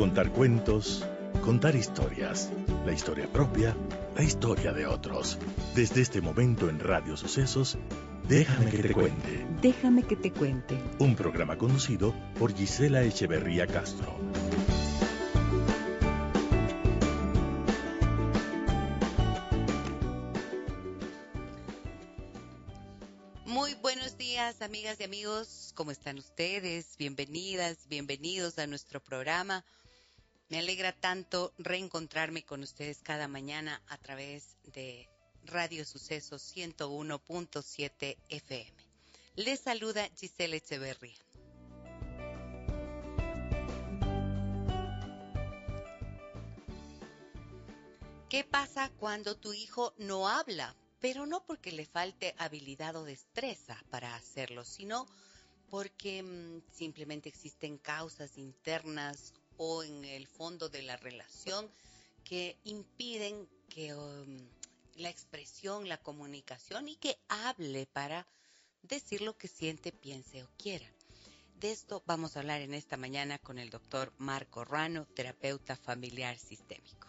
Contar cuentos, contar historias, la historia propia, la historia de otros. Desde este momento en Radio Sucesos, Déjame que te cuente. Déjame que te cuente. Un programa conducido por Gisela Echeverría Castro. Muy buenos días, amigas y amigos. ¿Cómo están ustedes? Bienvenidas, bienvenidos a nuestro programa. Me alegra tanto reencontrarme con ustedes cada mañana a través de Radio Sucesos 101.7 FM. Les saluda Giselle Echeverría. ¿Qué pasa cuando tu hijo no habla? Pero no porque le falte habilidad o destreza para hacerlo, sino porque mmm, simplemente existen causas internas o en el fondo de la relación que impiden que um, la expresión, la comunicación y que hable para decir lo que siente, piense o quiera. De esto vamos a hablar en esta mañana con el doctor Marco Ruano, terapeuta familiar sistémico.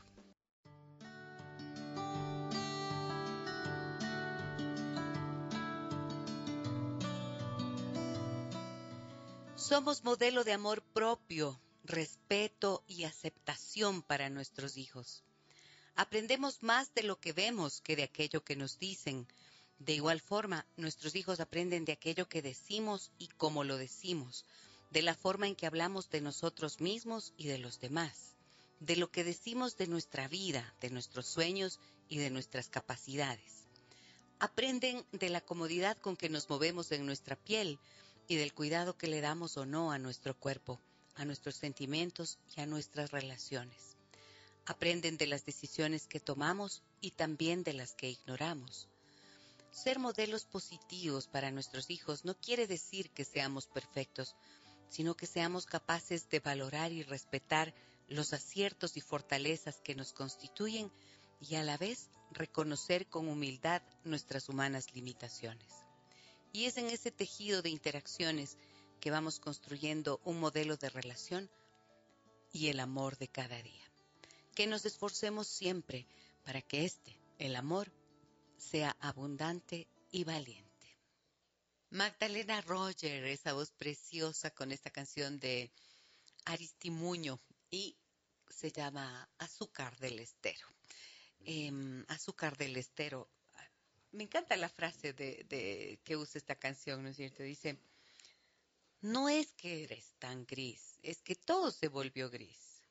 Somos modelo de amor propio, respeto y aceptación para nuestros hijos. Aprendemos más de lo que vemos que de aquello que nos dicen. De igual forma, nuestros hijos aprenden de aquello que decimos y cómo lo decimos, de la forma en que hablamos de nosotros mismos y de los demás, de lo que decimos de nuestra vida, de nuestros sueños y de nuestras capacidades. Aprenden de la comodidad con que nos movemos en nuestra piel y del cuidado que le damos o no a nuestro cuerpo, a nuestros sentimientos y a nuestras relaciones aprenden de las decisiones que tomamos y también de las que ignoramos. Ser modelos positivos para nuestros hijos no quiere decir que seamos perfectos, sino que seamos capaces de valorar y respetar los aciertos y fortalezas que nos constituyen y a la vez reconocer con humildad nuestras humanas limitaciones. Y es en ese tejido de interacciones que vamos construyendo un modelo de relación y el amor de cada día que nos esforcemos siempre para que este, el amor, sea abundante y valiente. Magdalena Roger, esa voz preciosa con esta canción de Aristimuño y se llama Azúcar del Estero. Eh, azúcar del Estero. Me encanta la frase de, de, que usa esta canción, ¿no es cierto? Dice, no es que eres tan gris, es que todo se volvió gris.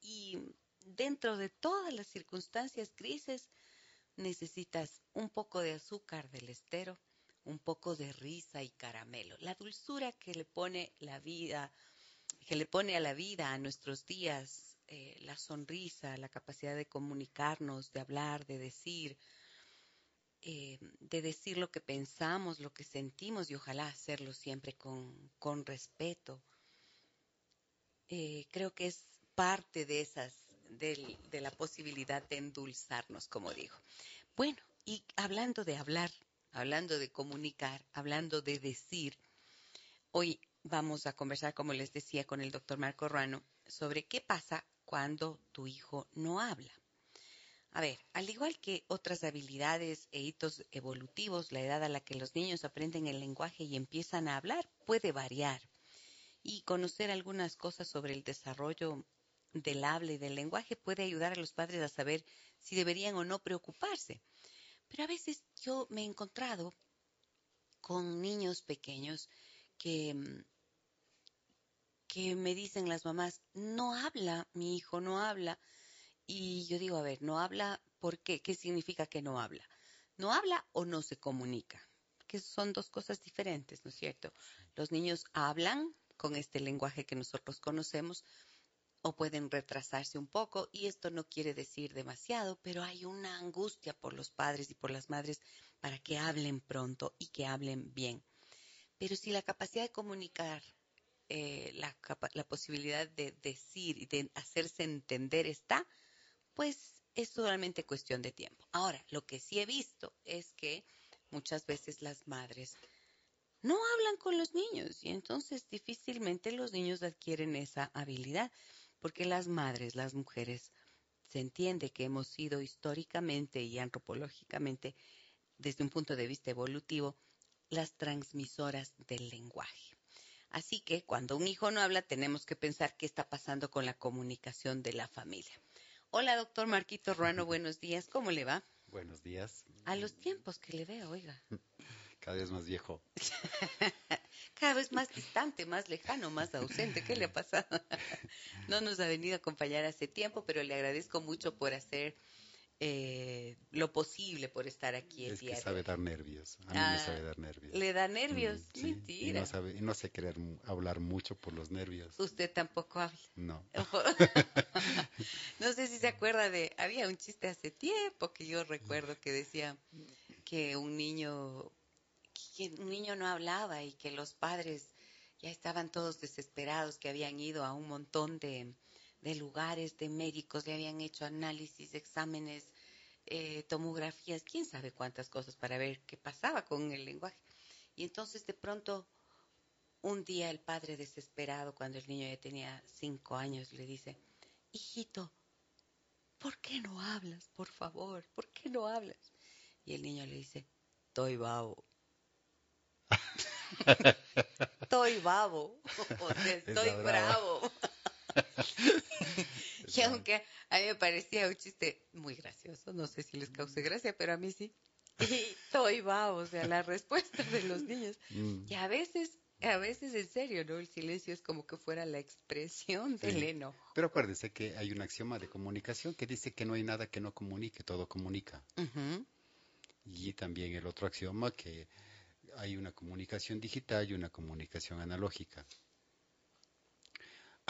Y dentro de todas las circunstancias grises, necesitas un poco de azúcar del estero, un poco de risa y caramelo. La dulzura que le pone la vida, que le pone a la vida, a nuestros días, eh, la sonrisa, la capacidad de comunicarnos, de hablar, de decir, eh, de decir lo que pensamos, lo que sentimos y ojalá hacerlo siempre con, con respeto. Eh, creo que es parte de esas de, de la posibilidad de endulzarnos, como digo. Bueno, y hablando de hablar, hablando de comunicar, hablando de decir, hoy vamos a conversar, como les decía, con el doctor Marco Ruano sobre qué pasa cuando tu hijo no habla. A ver, al igual que otras habilidades e hitos evolutivos, la edad a la que los niños aprenden el lenguaje y empiezan a hablar puede variar. Y conocer algunas cosas sobre el desarrollo del habla y del lenguaje puede ayudar a los padres a saber si deberían o no preocuparse. Pero a veces yo me he encontrado con niños pequeños que, que me dicen las mamás, no habla, mi hijo no habla. Y yo digo, a ver, no habla, ¿por qué? ¿Qué significa que no habla? ¿No habla o no se comunica? Que son dos cosas diferentes, ¿no es cierto? Los niños hablan con este lenguaje que nosotros conocemos, o pueden retrasarse un poco y esto no quiere decir demasiado, pero hay una angustia por los padres y por las madres para que hablen pronto y que hablen bien. Pero si la capacidad de comunicar, eh, la, la posibilidad de decir y de hacerse entender está, pues es solamente cuestión de tiempo. Ahora, lo que sí he visto es que muchas veces las madres no hablan con los niños y entonces difícilmente los niños adquieren esa habilidad porque las madres, las mujeres, se entiende que hemos sido históricamente y antropológicamente, desde un punto de vista evolutivo, las transmisoras del lenguaje. Así que cuando un hijo no habla, tenemos que pensar qué está pasando con la comunicación de la familia. Hola, doctor Marquito Ruano, buenos días. ¿Cómo le va? Buenos días. A los tiempos que le veo, oiga. Cada vez más viejo. Cada vez más distante, más lejano, más ausente. ¿Qué le ha pasado? no nos ha venido a acompañar hace tiempo, pero le agradezco mucho por hacer eh, lo posible por estar aquí el es que sabe dar nervios. A mí me ah, sabe dar nervios. ¿Le da nervios? Mm, Mentira. Y no, sabe, y no sé querer hablar mucho por los nervios. ¿Usted tampoco habla? No. no sé si se acuerda de... Había un chiste hace tiempo que yo recuerdo que decía que un niño... Que un niño no hablaba y que los padres ya estaban todos desesperados, que habían ido a un montón de de lugares, de médicos, le habían hecho análisis, exámenes, eh, tomografías, quién sabe cuántas cosas para ver qué pasaba con el lenguaje. Y entonces de pronto, un día el padre desesperado, cuando el niño ya tenía cinco años, le dice, hijito, ¿por qué no hablas, por favor? ¿Por qué no hablas? Y el niño le dice, estoy babo. estoy babo, estoy bravo. y aunque a mí me parecía un chiste muy gracioso, no sé si les cause gracia, pero a mí sí. Y estoy va, o sea, la respuesta de los niños. Mm. Y a veces, a veces en serio, ¿no? El silencio es como que fuera la expresión del enojo. Pero acuérdense que hay un axioma de comunicación que dice que no hay nada que no comunique, todo comunica. Y también el otro axioma que hay una comunicación digital y una comunicación analógica.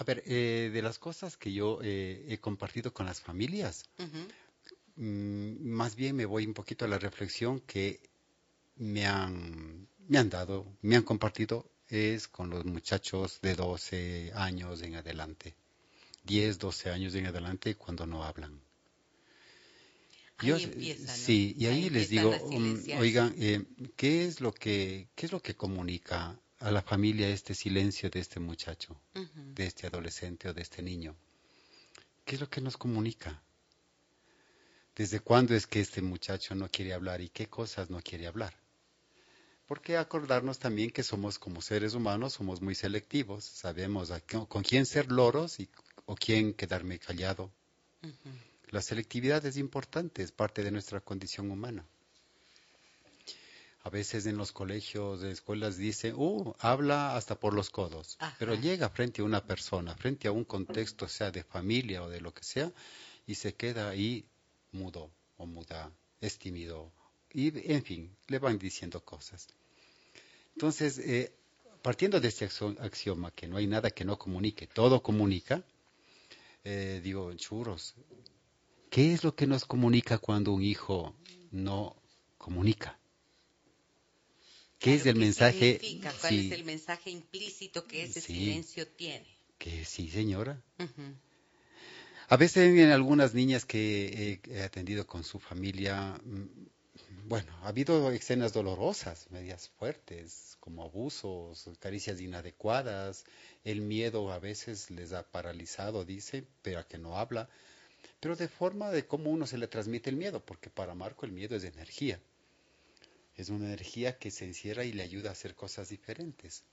A ver, eh, de las cosas que yo eh, he compartido con las familias, mm, más bien me voy un poquito a la reflexión que me han, me han dado, me han compartido, es con los muchachos de 12 años en adelante, 10, 12 años en adelante cuando no hablan. Ahí Sí, y ahí, les digo, mm, oigan, eh, ¿qué es lo que qué es lo que comunica a la familia este silencio de este muchacho, de este adolescente o de este niño? ¿Qué es lo que nos comunica? ¿Desde cuándo es que este muchacho no quiere hablar y qué cosas no quiere hablar? Porque acordarnos también que somos como seres humanos, somos muy selectivos, sabemos con quién ser loros y, o quién quedarme callado. La selectividad es importante, es parte de nuestra condición humana. A veces en los colegios, de escuelas dicen, uh, habla hasta por los codos, pero llega frente a una persona, frente a un contexto, sea de familia o de lo que sea, y se queda ahí mudo o muda, es tímido, y en fin, le van diciendo cosas. Entonces, eh, partiendo de este axioma, que no hay nada que no comunique, todo comunica, eh, digo, churros, ¿qué es lo que nos comunica cuando un hijo no comunica? ¿Qué es el mensaje? ¿Cuál es el mensaje implícito que ese silencio tiene? Que sí, señora. A veces en algunas niñas que he, atendido con su familia, mm, bueno, ha habido escenas dolorosas, medias fuertes, como abusos, caricias inadecuadas, el miedo a veces les ha paralizado, dice, pero a que no habla, pero de forma de cómo uno se le transmite el miedo, porque para Marco el miedo es energía es una energía que se encierra y le ayuda a hacer cosas diferentes.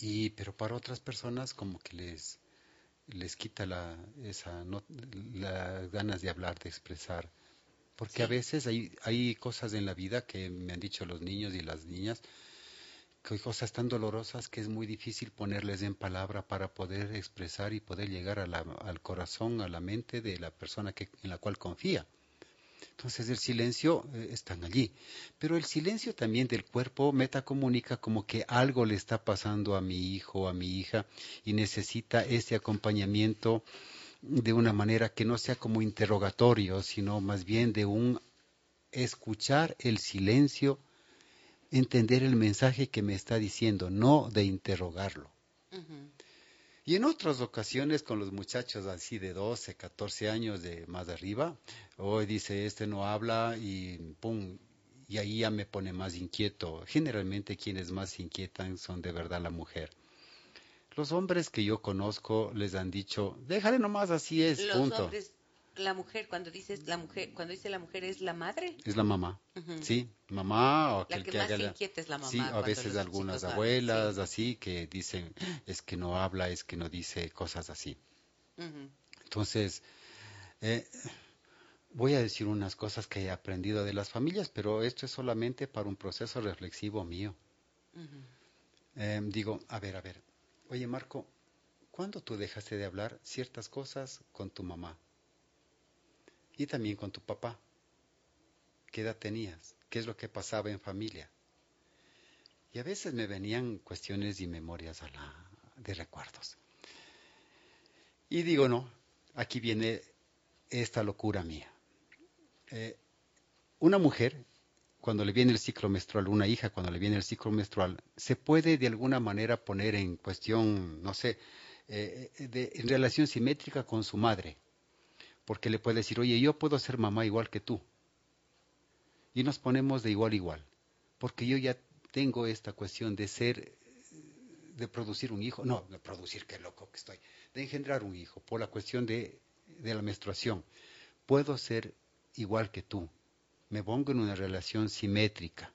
Y, pero para otras personas como que les, les quita la, esa, las ganas de hablar, de expresar. Porque a veces hay, hay cosas en la vida que me han dicho los niños y las niñas, que hay cosas tan dolorosas que es muy difícil ponerles en palabra para poder expresar y poder llegar al corazón, a la mente de la persona que, en la cual confía. Entonces el silencio eh, está allí. Pero el silencio también del cuerpo metacomunica como que algo le está pasando a mi hijo o a mi hija y necesita ese acompañamiento de una manera que no sea como interrogatorio, sino más bien de un escuchar el silencio, entender el mensaje que me está diciendo, no de interrogarlo. Y en otras ocasiones con los muchachos así de 12, 14 años de más arriba, hoy dice, este no habla y pum, y ahí ya me pone más inquieto. Generalmente quienes más inquietan son de verdad la mujer. Los hombres que yo conozco les han dicho, déjale nomás así es, Los punto. hombres, la mujer, cuando dices la mujer, cuando dice la mujer es la madre. Es la mamá, sí, mamá o La aquel que que más haga la- inquieta es la mamá. Sí, a veces algunas hablan, abuelas así que dicen, es que no habla, es que no dice cosas así. Entonces, eh, voy a decir unas cosas que he aprendido de las familias, pero esto es solamente para un proceso reflexivo mío. Eh, digo, a ver, a ver, oye Marco, ¿cuándo tú dejaste de hablar ciertas cosas con tu mamá? Y también con tu papá. ¿Qué edad tenías? ¿Qué es lo que pasaba en familia? Y a veces me venían cuestiones y memorias a la, de recuerdos. Y digo, no, aquí viene esta locura mía. Eh, una mujer, cuando le viene el ciclo menstrual, una hija cuando le viene el ciclo menstrual, se puede de alguna manera poner en cuestión, no sé, eh, de- en relación simétrica con su madre, porque le puede decir, oye, yo puedo ser mamá igual que tú. Y nos ponemos de igual a igual, porque yo ya tengo esta cuestión de ser, de producir un hijo, no, de producir, qué loco que estoy, de engendrar un hijo, por la cuestión de, de la menstruación. Puedo ser igual que tú, me pongo en una relación simétrica.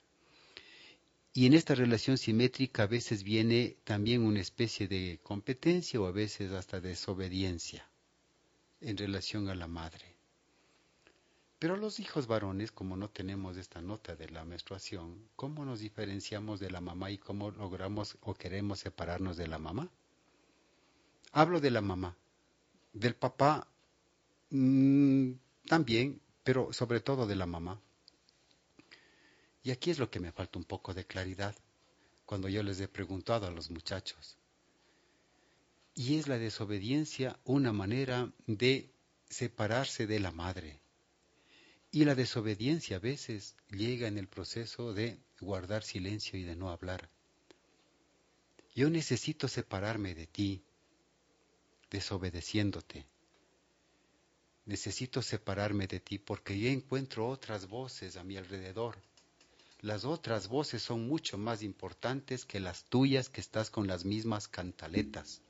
Y en esta relación simétrica a veces viene también una especie de competencia o a veces hasta desobediencia en relación a la madre. Pero los hijos varones, como no tenemos esta nota de la menstruación, ¿cómo nos diferenciamos de la mamá y cómo logramos o queremos separarnos de la mamá? Hablo de la mamá. Del papá mm, también, pero sobre todo de la mamá. Y aquí es lo que me falta un poco de claridad cuando yo les he preguntado a los muchachos. Y es la desobediencia una manera de separarse de la madre. Y la desobediencia a veces llega en el proceso de guardar silencio y de no hablar. Yo necesito separarme de ti, desobedeciéndote. Necesito separarme de ti porque yo encuentro otras voces a mi alrededor. Las otras voces son mucho más importantes que las tuyas que estás con las mismas cantaletas.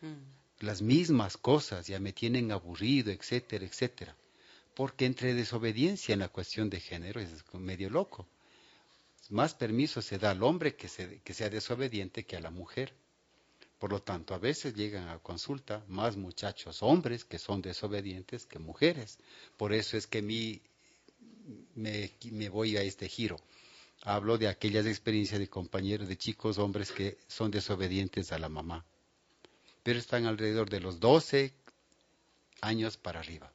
Mm. Las mismas cosas ya me tienen aburrido, etcétera, etcétera. Porque entre desobediencia en la cuestión de género es medio loco. Más permiso se da al hombre que, se- que sea desobediente que a la mujer. Por lo tanto, a veces llegan a consulta más muchachos hombres que son desobedientes que mujeres. Por eso es que mi, me, me voy a este giro. Hablo de aquellas experiencias de compañeros, de chicos hombres que son desobedientes a la mamá. Pero están alrededor de los 12 años para arriba.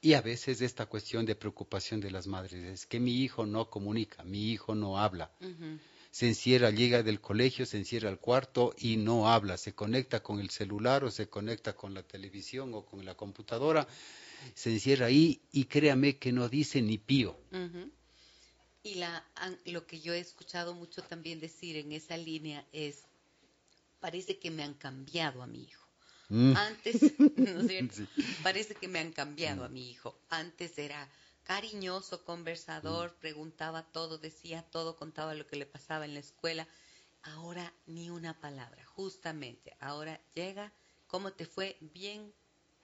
Y a veces esta cuestión de preocupación de las madres es que mi hijo no comunica, mi hijo no habla. Se encierra, llega del colegio, se encierra al cuarto y no habla. Se conecta con el celular o se conecta con la televisión o con la computadora. Se encierra ahí y créame que no dice ni pío. Y la, lo que yo he escuchado mucho también decir en esa línea es, parece que me han cambiado a mi hijo. Mm. Antes, ¿no es cierto? Sí. Parece que me han cambiado a mi hijo. Antes era cariñoso, conversador, preguntaba todo, decía todo, contaba lo que le pasaba en la escuela. Ahora ni una palabra, justamente. Ahora llega, ¿cómo te fue? Bien,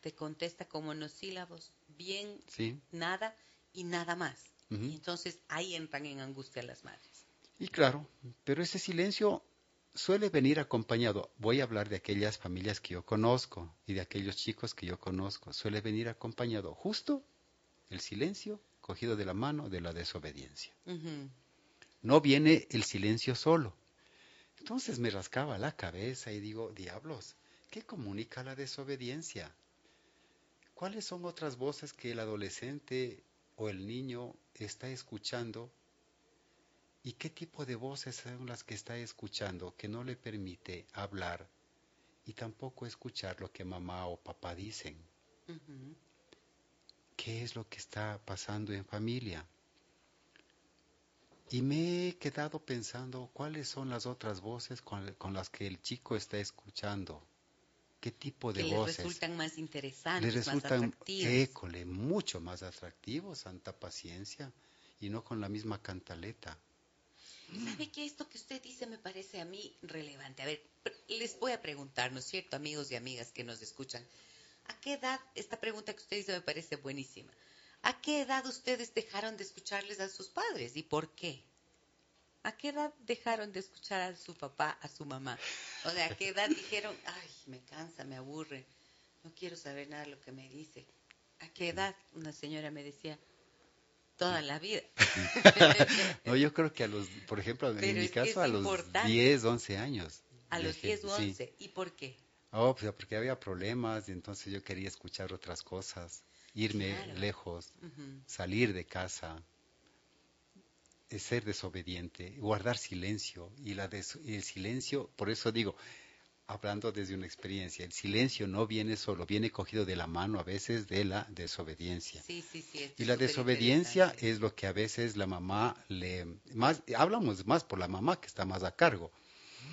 te contesta con monosílabos, bien, Sí. nada y nada más. Y entonces ahí entran en angustia las madres. Y claro, pero ese silencio suele venir acompañado, voy a hablar de aquellas familias que yo conozco y de aquellos chicos que yo conozco, suele venir acompañado justo el silencio cogido de la mano de la desobediencia. No viene el silencio solo. Entonces me rascaba la cabeza y digo, diablos, ¿qué comunica la desobediencia? ¿Cuáles son otras voces que el adolescente o el niño está escuchando? ¿Y qué tipo de voces son las que está escuchando que no le permite hablar y tampoco escuchar lo que mamá o papá dicen? ¿Qué es lo que está pasando en familia? Y me he quedado pensando cuáles son las otras voces con, con las que el chico está escuchando. ¿Qué tipo de que les voces? resultan más Le interesantes, más resultan, atractivos. école, mucho más atractivos, santa paciencia, y no con la misma cantaleta. ¿Sabe que esto que usted dice me parece a mí relevante? A ver, les voy a preguntar, ¿no es cierto, amigos y amigas que nos escuchan? ¿A qué edad, esta pregunta que usted dice me parece buenísima, ¿a qué edad ustedes dejaron de escucharles a sus padres y por qué? ¿A qué edad dejaron de escuchar a su papá, a su mamá? O sea, ¿a qué edad dijeron, ay, me cansa, me aburre, no quiero saber nada de lo que me dice? ¿A qué edad una señora me decía, toda la vida. no, yo creo que a los, por ejemplo, en mi caso, a los 10, 11 años. A los 10 o 11. ¿Y por qué? Oh, pues porque había problemas y entonces yo quería escuchar otras cosas, irme lejos, salir de casa, eh, ser desobediente, guardar silencio. Y, la y el silencio, por eso digo, hablando desde una experiencia. El silencio no viene solo, viene cogido de la mano a veces de la desobediencia. Sí, sí, sí, y la desobediencia es lo que a veces la mamá le... Más, hablamos más por la mamá que está más a cargo.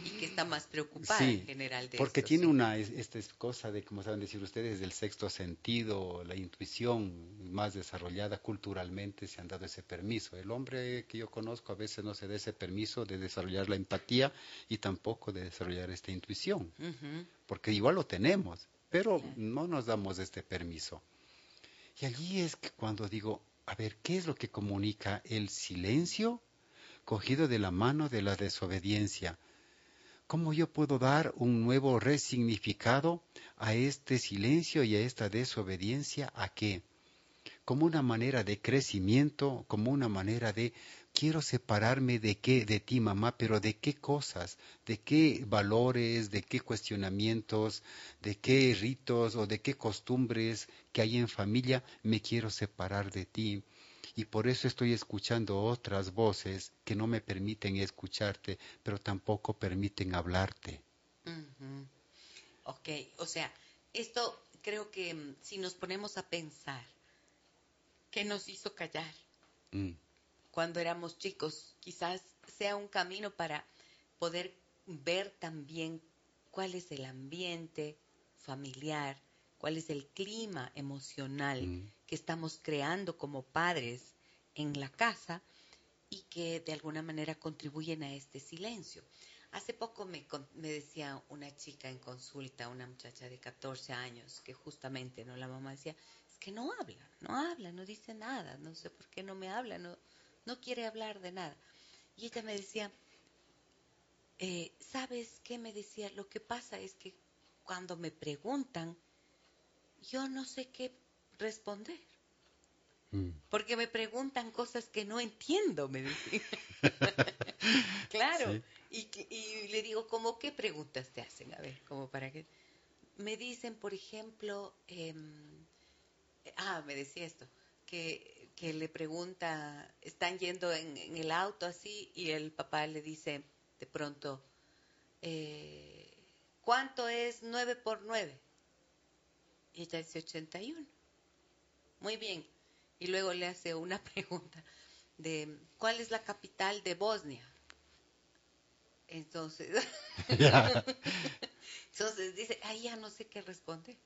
Y que está más preocupada en general de Porque tiene una esta cosa de, como saben decir ustedes, del sexto sentido, la intuición más desarrollada culturalmente, se han dado ese permiso. El hombre que yo conozco a veces no se da ese permiso de desarrollar la empatía y tampoco de desarrollar esta intuición. Porque igual lo tenemos, pero no nos damos este permiso. Y allí es que cuando digo, a ver, ¿qué es lo que comunica el silencio cogido de la mano de la desobediencia? ¿Cómo yo puedo dar un nuevo resignificado a este silencio y a esta desobediencia? ¿A qué? Como una manera de crecimiento, como una manera de quiero separarme de qué, de ti mamá, pero de qué cosas, de qué valores, de qué cuestionamientos, de qué ritos o de qué costumbres que hay en familia me quiero separar de ti y por eso estoy escuchando otras voces que no me permiten escucharte, pero tampoco permiten hablarte. Ok, o sea, esto creo que mm, si nos ponemos a pensar, ¿qué nos hizo callar? Mm. Cuando éramos chicos, quizás sea un camino para poder ver también cuál es el ambiente familiar, cuál es el clima emocional mm. que estamos creando como padres en la casa y que de alguna manera contribuyen a este silencio. Hace poco me, me, decía una chica en consulta, una muchacha de 14 años, que justamente no la mamá decía, es que no habla, no habla, no dice nada, no sé por qué no me habla, no, no quiere hablar de nada. Y ella me decía, eh, ¿sabes qué me decía? Lo que pasa es que cuando me preguntan, yo no sé qué responder. Mm. Porque me preguntan cosas que no entiendo, me dicen. claro. Y, y, le digo, ¿cómo qué preguntas te hacen? A ver, como para que... Me dicen, por ejemplo, em, ah, me decía esto, que, que le pregunta, están yendo en, el auto así y el papá le dice de pronto, eh, ¿cuánto es 9 por 9? Ella dice 81. Muy bien. Y luego le hace una pregunta de ¿cuál es la capital de Bosnia? Entonces, entonces dice, ahí ya no sé qué responder.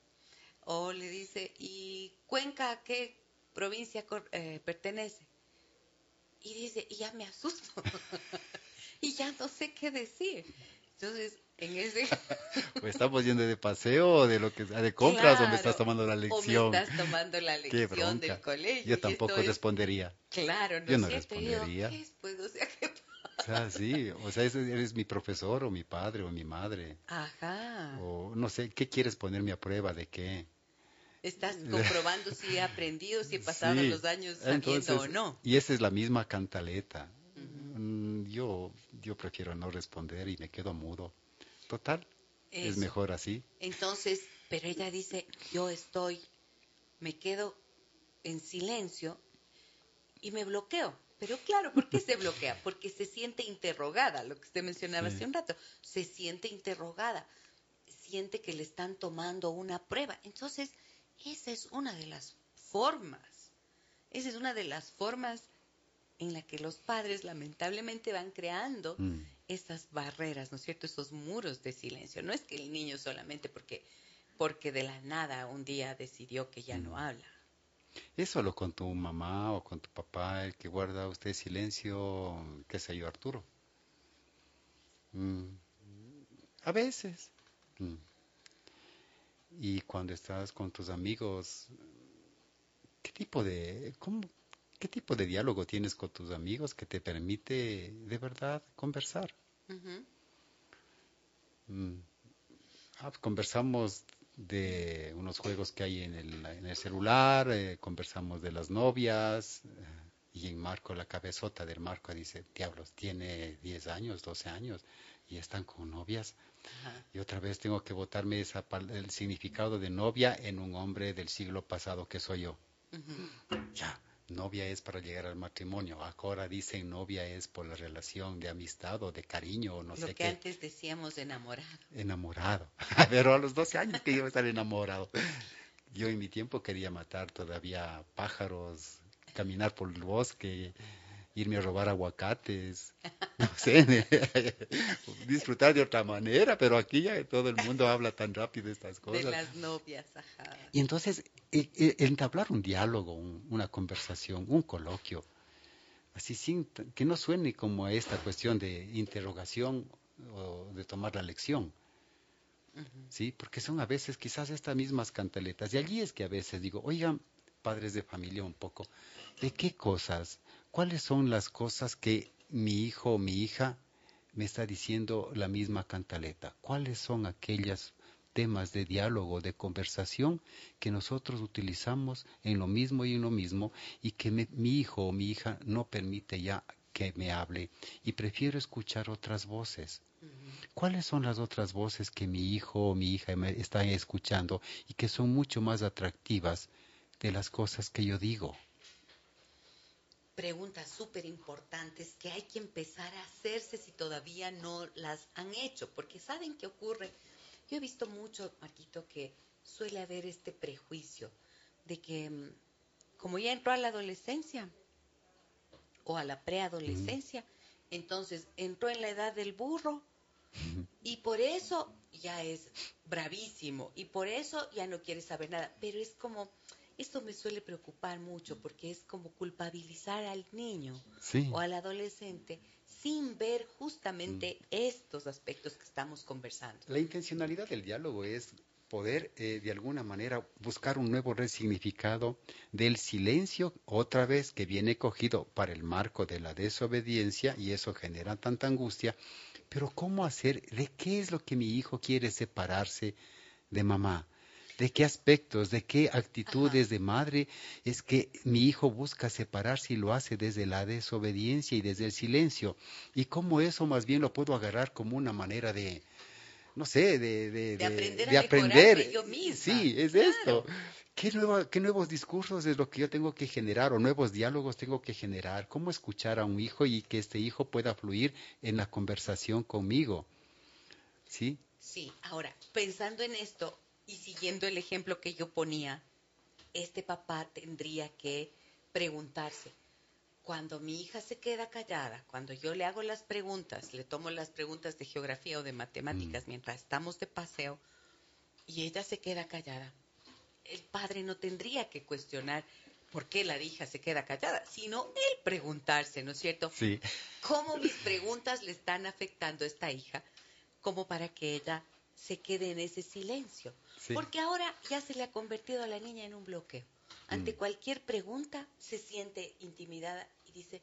O le dice, ¿y Cuenca a qué provincia eh, pertenece? Y dice, y ya me asusto. y ya no sé qué decir. Entonces, en ese... Pues estamos yendo de paseo o de lo que de compras o me estás tomando la lección. O me estás tomando la lección del colegio. Yo tampoco respondería. Claro, no Yo no respondería. ¿qué pues, o sea, ¿qué o sea, sí, o sea, eres mi profesor o mi padre o mi madre. Ajá. O no sé, ¿qué quieres ponerme a prueba de qué? Estás comprobando si he aprendido, si he pasado los años sabiendo o no. Y esa es la misma cantaleta. Mm, yo, yo prefiero no responder y me quedo mudo. Total, es mejor así. Entonces, pero ella dice, yo estoy, me quedo en silencio y me bloqueo. Pero claro, ¿por qué se bloquea? Porque se siente interrogada, lo que usted mencionaba hace un rato, se siente interrogada, siente que le están tomando una prueba. Entonces, esa es una de las formas, esa es una de las formas en la que los padres lamentablemente van creando mm esas barreras, ¿no es cierto? Esos muros de silencio. No es que el niño solamente porque, porque de la nada un día decidió que ya no mm. habla. ¿Es solo con tu mamá o con tu papá el que guarda usted silencio, qué sé yo, Arturo? Mm. A veces. Mm. Y cuando estás con tus amigos, ¿qué tipo de, cómo, qué tipo de diálogo tienes con tus amigos que te permite de verdad conversar? Mm. Ah, pues conversamos de unos juegos que hay en el, en el celular, eh, conversamos de las novias, eh, y en Marco, la cabezota del Marco dice, diablos, tiene 10 años, 12 años, y están con novias. Y otra vez tengo que botarme esa, el significado de novia en un hombre del siglo pasado que soy yo. Ya, novia es para llegar al matrimonio. Ahora dicen novia es por la relación de amistad o de cariño o no sé qué. Lo que antes decíamos enamorado. Enamorado. Pero a los 12 años que iba a estar enamorado. Yo en mi tiempo quería matar todavía pájaros, caminar por el bosque, irme a robar aguacates, no sé, disfrutar de otra manera, pero aquí ya todo el mundo habla tan rápido estas cosas. De las novias, ajá. Y entonces, e, e, entablar un diálogo, una conversación, un coloquio, así sin que no suene como esta cuestión de interrogación o de tomar la lección. ¿Sí? Porque son a veces quizás estas mismas cantaletas. Y allí es que a veces digo, oigan, padres de familia un poco, ¿de qué cosas ¿Cuáles son las cosas que mi hijo o mi hija me está diciendo la misma cantaleta? ¿Cuáles son aquellos temas de diálogo, de conversación que nosotros utilizamos en lo mismo y en lo mismo y que mi hijo o mi hija no permite ya que me hable y prefiero escuchar otras voces? ¿Cuáles son las otras voces que mi hijo o mi hija me están escuchando y que son mucho más atractivas de las cosas que yo digo? Preguntas súper importantes que hay que empezar a hacerse si todavía no las han hecho, porque saben qué ocurre. Yo he visto mucho, Marquito, que suele haber este prejuicio de que mm, como ya entró a la adolescencia o a la preadolescencia, entonces entró en la edad del burro y por eso ya es bravísimo y por eso ya no quiere saber nada, pero es como esto me suele preocupar mucho porque es como culpabilizar al niño o al adolescente sin ver justamente mm. estos aspectos que estamos conversando. La intencionalidad del diálogo es poder eh, de alguna manera buscar un nuevo resignificado del silencio, otra vez que viene cogido para el marco de la desobediencia y eso genera tanta angustia, pero ¿cómo hacer? ¿De qué es lo que mi hijo quiere separarse de mamá? De qué aspectos, de qué actitudes de madre es que mi hijo busca separarse y lo hace desde la desobediencia y desde el silencio. Y cómo eso más bien lo puedo agarrar como una manera de, no sé, de, de, aprender. De aprender. Yo misma. Sí, es esto. ¿Qué, ¿Qué nuevos discursos es lo que yo tengo que generar o nuevos diálogos tengo que generar? ¿Cómo escuchar a un hijo y que este hijo pueda fluir en la conversación conmigo? ¿Sí? Sí, ahora, pensando en esto, y siguiendo el ejemplo que yo ponía, este papá tendría que preguntarse, cuando mi hija se queda callada, cuando yo le hago las preguntas, le tomo las preguntas de geografía o de matemáticas mm. mientras estamos de paseo, y ella se queda callada, el padre no tendría que cuestionar por qué la hija se queda callada, sino él preguntarse, ¿no es cierto? Sí. ¿Cómo mis preguntas le están afectando a esta hija? Como para que ella se quede en ese silencio. Porque ahora ya se le ha convertido a la niña en un bloqueo. Ante mm. cualquier pregunta se siente intimidada y dice,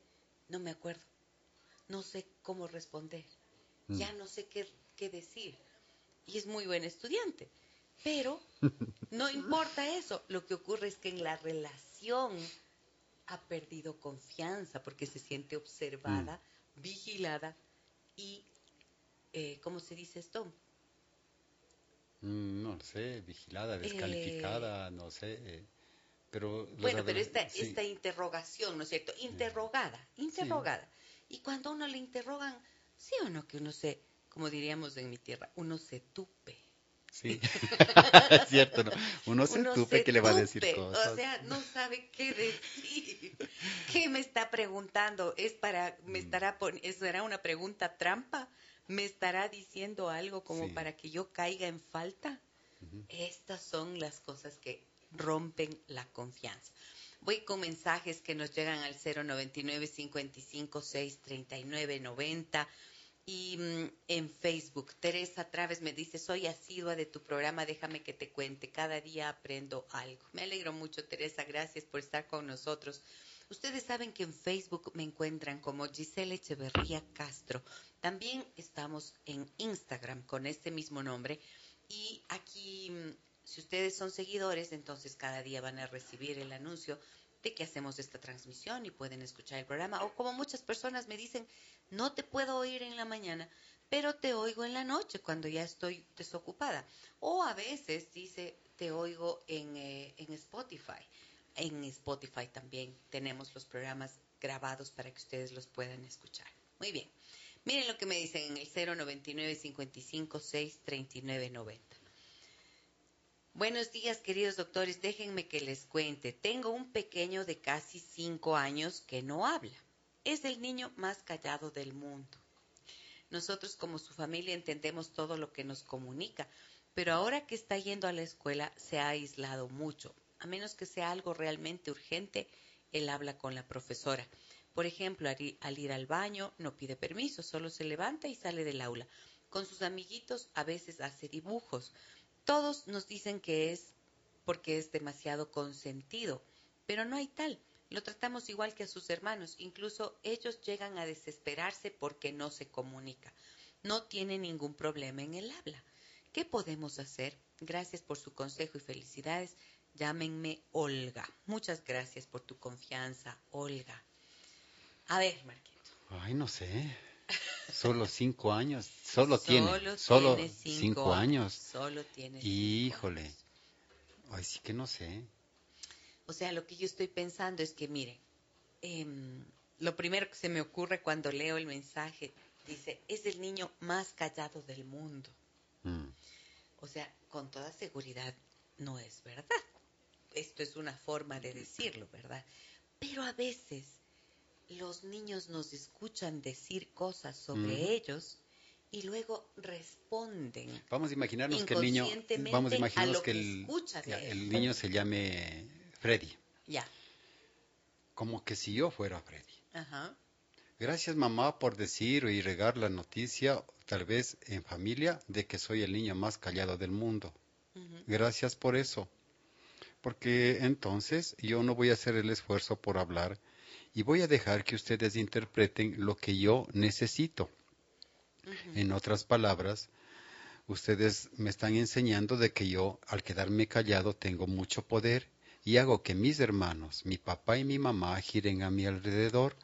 no me acuerdo, no sé cómo responder, mm. ya no sé qué, qué decir. Y es muy buen estudiante. Pero no importa eso, lo que ocurre es que en la relación ha perdido confianza porque se siente observada, mm. vigilada y, eh, ¿cómo se dice esto? Mm, no sé, vigilada, descalificada, no sé. Eh, pero bueno, pero esta, esta interrogación, ¿no es cierto? Interrogada, interrogada. Y cuando uno le interrogan, sí o no, que uno se, como diríamos en mi tierra, uno se tupe. Sí, es cierto, ¿no? Uno se tupe que le va a decir cosas. O sea, no sabe qué decir. ¿Qué me está preguntando? ¿Es para, me mm. estará, será una pregunta trampa? Me estará diciendo algo como para que yo caiga en falta. Estas son las cosas que rompen la confianza. Voy con mensajes que nos llegan al 099 55 6 39 90. Y mm, en Facebook, Teresa Traves me dice, soy asidua de tu programa, déjame que te cuente, cada día aprendo algo. Me alegro mucho, Teresa, gracias por estar con nosotros. Ustedes saben que en Facebook me encuentran como Giselle Echeverría Castro. También estamos en Instagram con este mismo nombre. Y aquí, mm, si ustedes son seguidores, entonces cada día van a recibir el anuncio de que hacemos esta transmisión y pueden escuchar el programa. O como muchas personas me dicen, no te puedo oír en la mañana, pero te oigo en la noche cuando ya estoy desocupada. O a veces dice, te oigo en, eh, en Spotify. En Spotify también tenemos los programas grabados para que ustedes los puedan escuchar. Muy bien. Miren lo que me dicen en el 099 55 6 39 90. Buenos días, queridos doctores. Déjenme que les cuente. Tengo un pequeño de casi cinco años que no habla. Es el niño más callado del mundo. Nosotros como su familia entendemos todo lo que nos comunica, pero ahora que está yendo a la escuela se ha aislado mucho. A menos que sea algo realmente urgente, él habla con la profesora. Por ejemplo, al ir al baño no pide permiso, solo se levanta y sale del aula. Con sus amiguitos a veces hace dibujos. Todos nos dicen que es porque es demasiado consentido, pero no hay tal. Lo tratamos igual que a sus hermanos, incluso ellos llegan a desesperarse porque no se comunica. No tiene ningún problema en el habla. ¿Qué podemos hacer? Gracias por su consejo y felicidades. Llámenme Olga. Muchas gracias por tu confianza, Olga. A ver, Marquito. Ay, no sé. Solo cinco años. Solo, tiene. Solo cinco, años. Solo tiene. Híjole. Ay, sí que no sé. O sea, lo que yo estoy pensando es que, mire, em, lo primero que se me ocurre cuando leo el mensaje dice, es el niño más callado del mundo. Mm. O sea, con toda seguridad no es verdad. Esto es una forma de decirlo, ¿verdad? Pero a veces los niños nos escuchan decir cosas sobre ellos y luego responden. Vamos a imaginarnos que el niño, vamos a imaginarnos que, el, niño se llame Freddy. Ya. Como que si yo fuera Freddy. Ajá. Gracias mamá por decir y regar la noticia, tal vez en familia, de que soy el niño más callado del mundo. Gracias por eso. Porque entonces yo no voy a hacer el esfuerzo por hablar y voy a dejar que ustedes interpreten lo que yo necesito. En otras palabras, ustedes me están enseñando de que yo, al quedarme callado, tengo mucho poder y hago que mis hermanos, mi papá y mi mamá, giren a mi alrededor,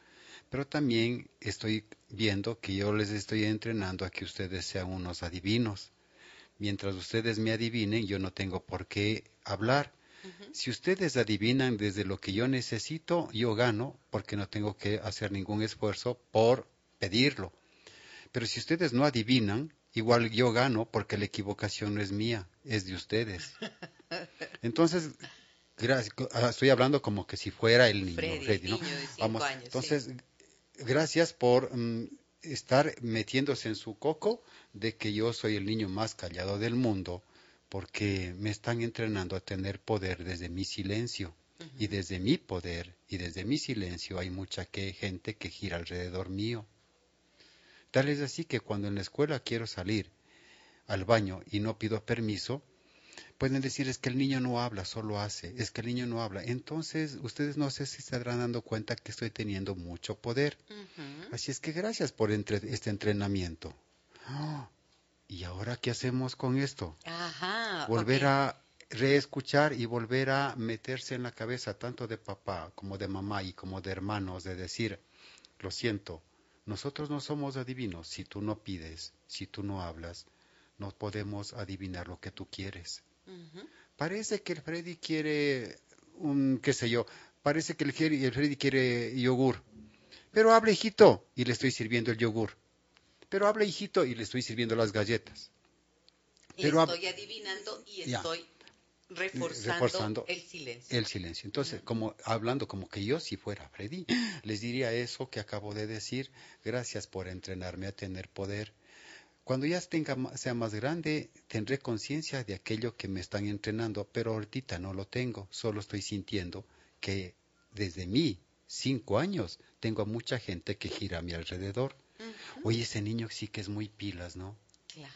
pero también estoy viendo que yo les estoy entrenando a que ustedes sean unos adivinos. Mientras ustedes me adivinen, yo no tengo por qué hablar, si ustedes adivinan desde lo que yo necesito, yo gano porque no tengo que hacer ningún esfuerzo por pedirlo. Pero si ustedes no adivinan, igual yo gano porque la equivocación no es mía, es de ustedes. Entonces, ah, estoy hablando como que si fuera el niño, Freddy, ¿no? Vamos, entonces, gracias por mm, estar metiéndose en su coco de que yo soy el niño más callado del mundo porque me están entrenando a tener poder desde mi silencio. Y desde mi poder y desde mi silencio hay mucha que, gente que gira alrededor mío. Tal es así que cuando en la escuela quiero salir al baño y no pido permiso, pueden decir es que el niño no habla, solo hace, es que el niño no habla. Entonces, ustedes no sé si se estarán dando cuenta que estoy teniendo mucho poder. Así es que gracias por este entrenamiento. ¡Ah! ¿Y ahora qué hacemos con esto? Ajá, volver a reescuchar y volver a meterse en la cabeza tanto de papá como de mamá y como de hermanos de decir, lo siento, nosotros no somos adivinos. Si tú no pides, si tú no hablas, no podemos adivinar lo que tú quieres. Parece que el Freddy quiere un, qué sé yo, parece que el, el Freddy quiere yogur, pero hable hijito y le estoy sirviendo el yogur pero habla hijito y le estoy sirviendo las galletas. Pero estoy adivinando y estoy reforzando, el silencio. El silencio. Entonces, como hablando como que yo si fuera Freddy, les diría eso que acabo de decir. Gracias por entrenarme a tener poder. Cuando ya tenga, sea más grande, tendré conciencia de aquello que me están entrenando, pero ahorita no lo tengo. Solo estoy sintiendo que desde mí, cinco años, tengo a mucha gente que gira a mi alrededor Oye, ese niño sí que es muy pilas, ¿no? Claro.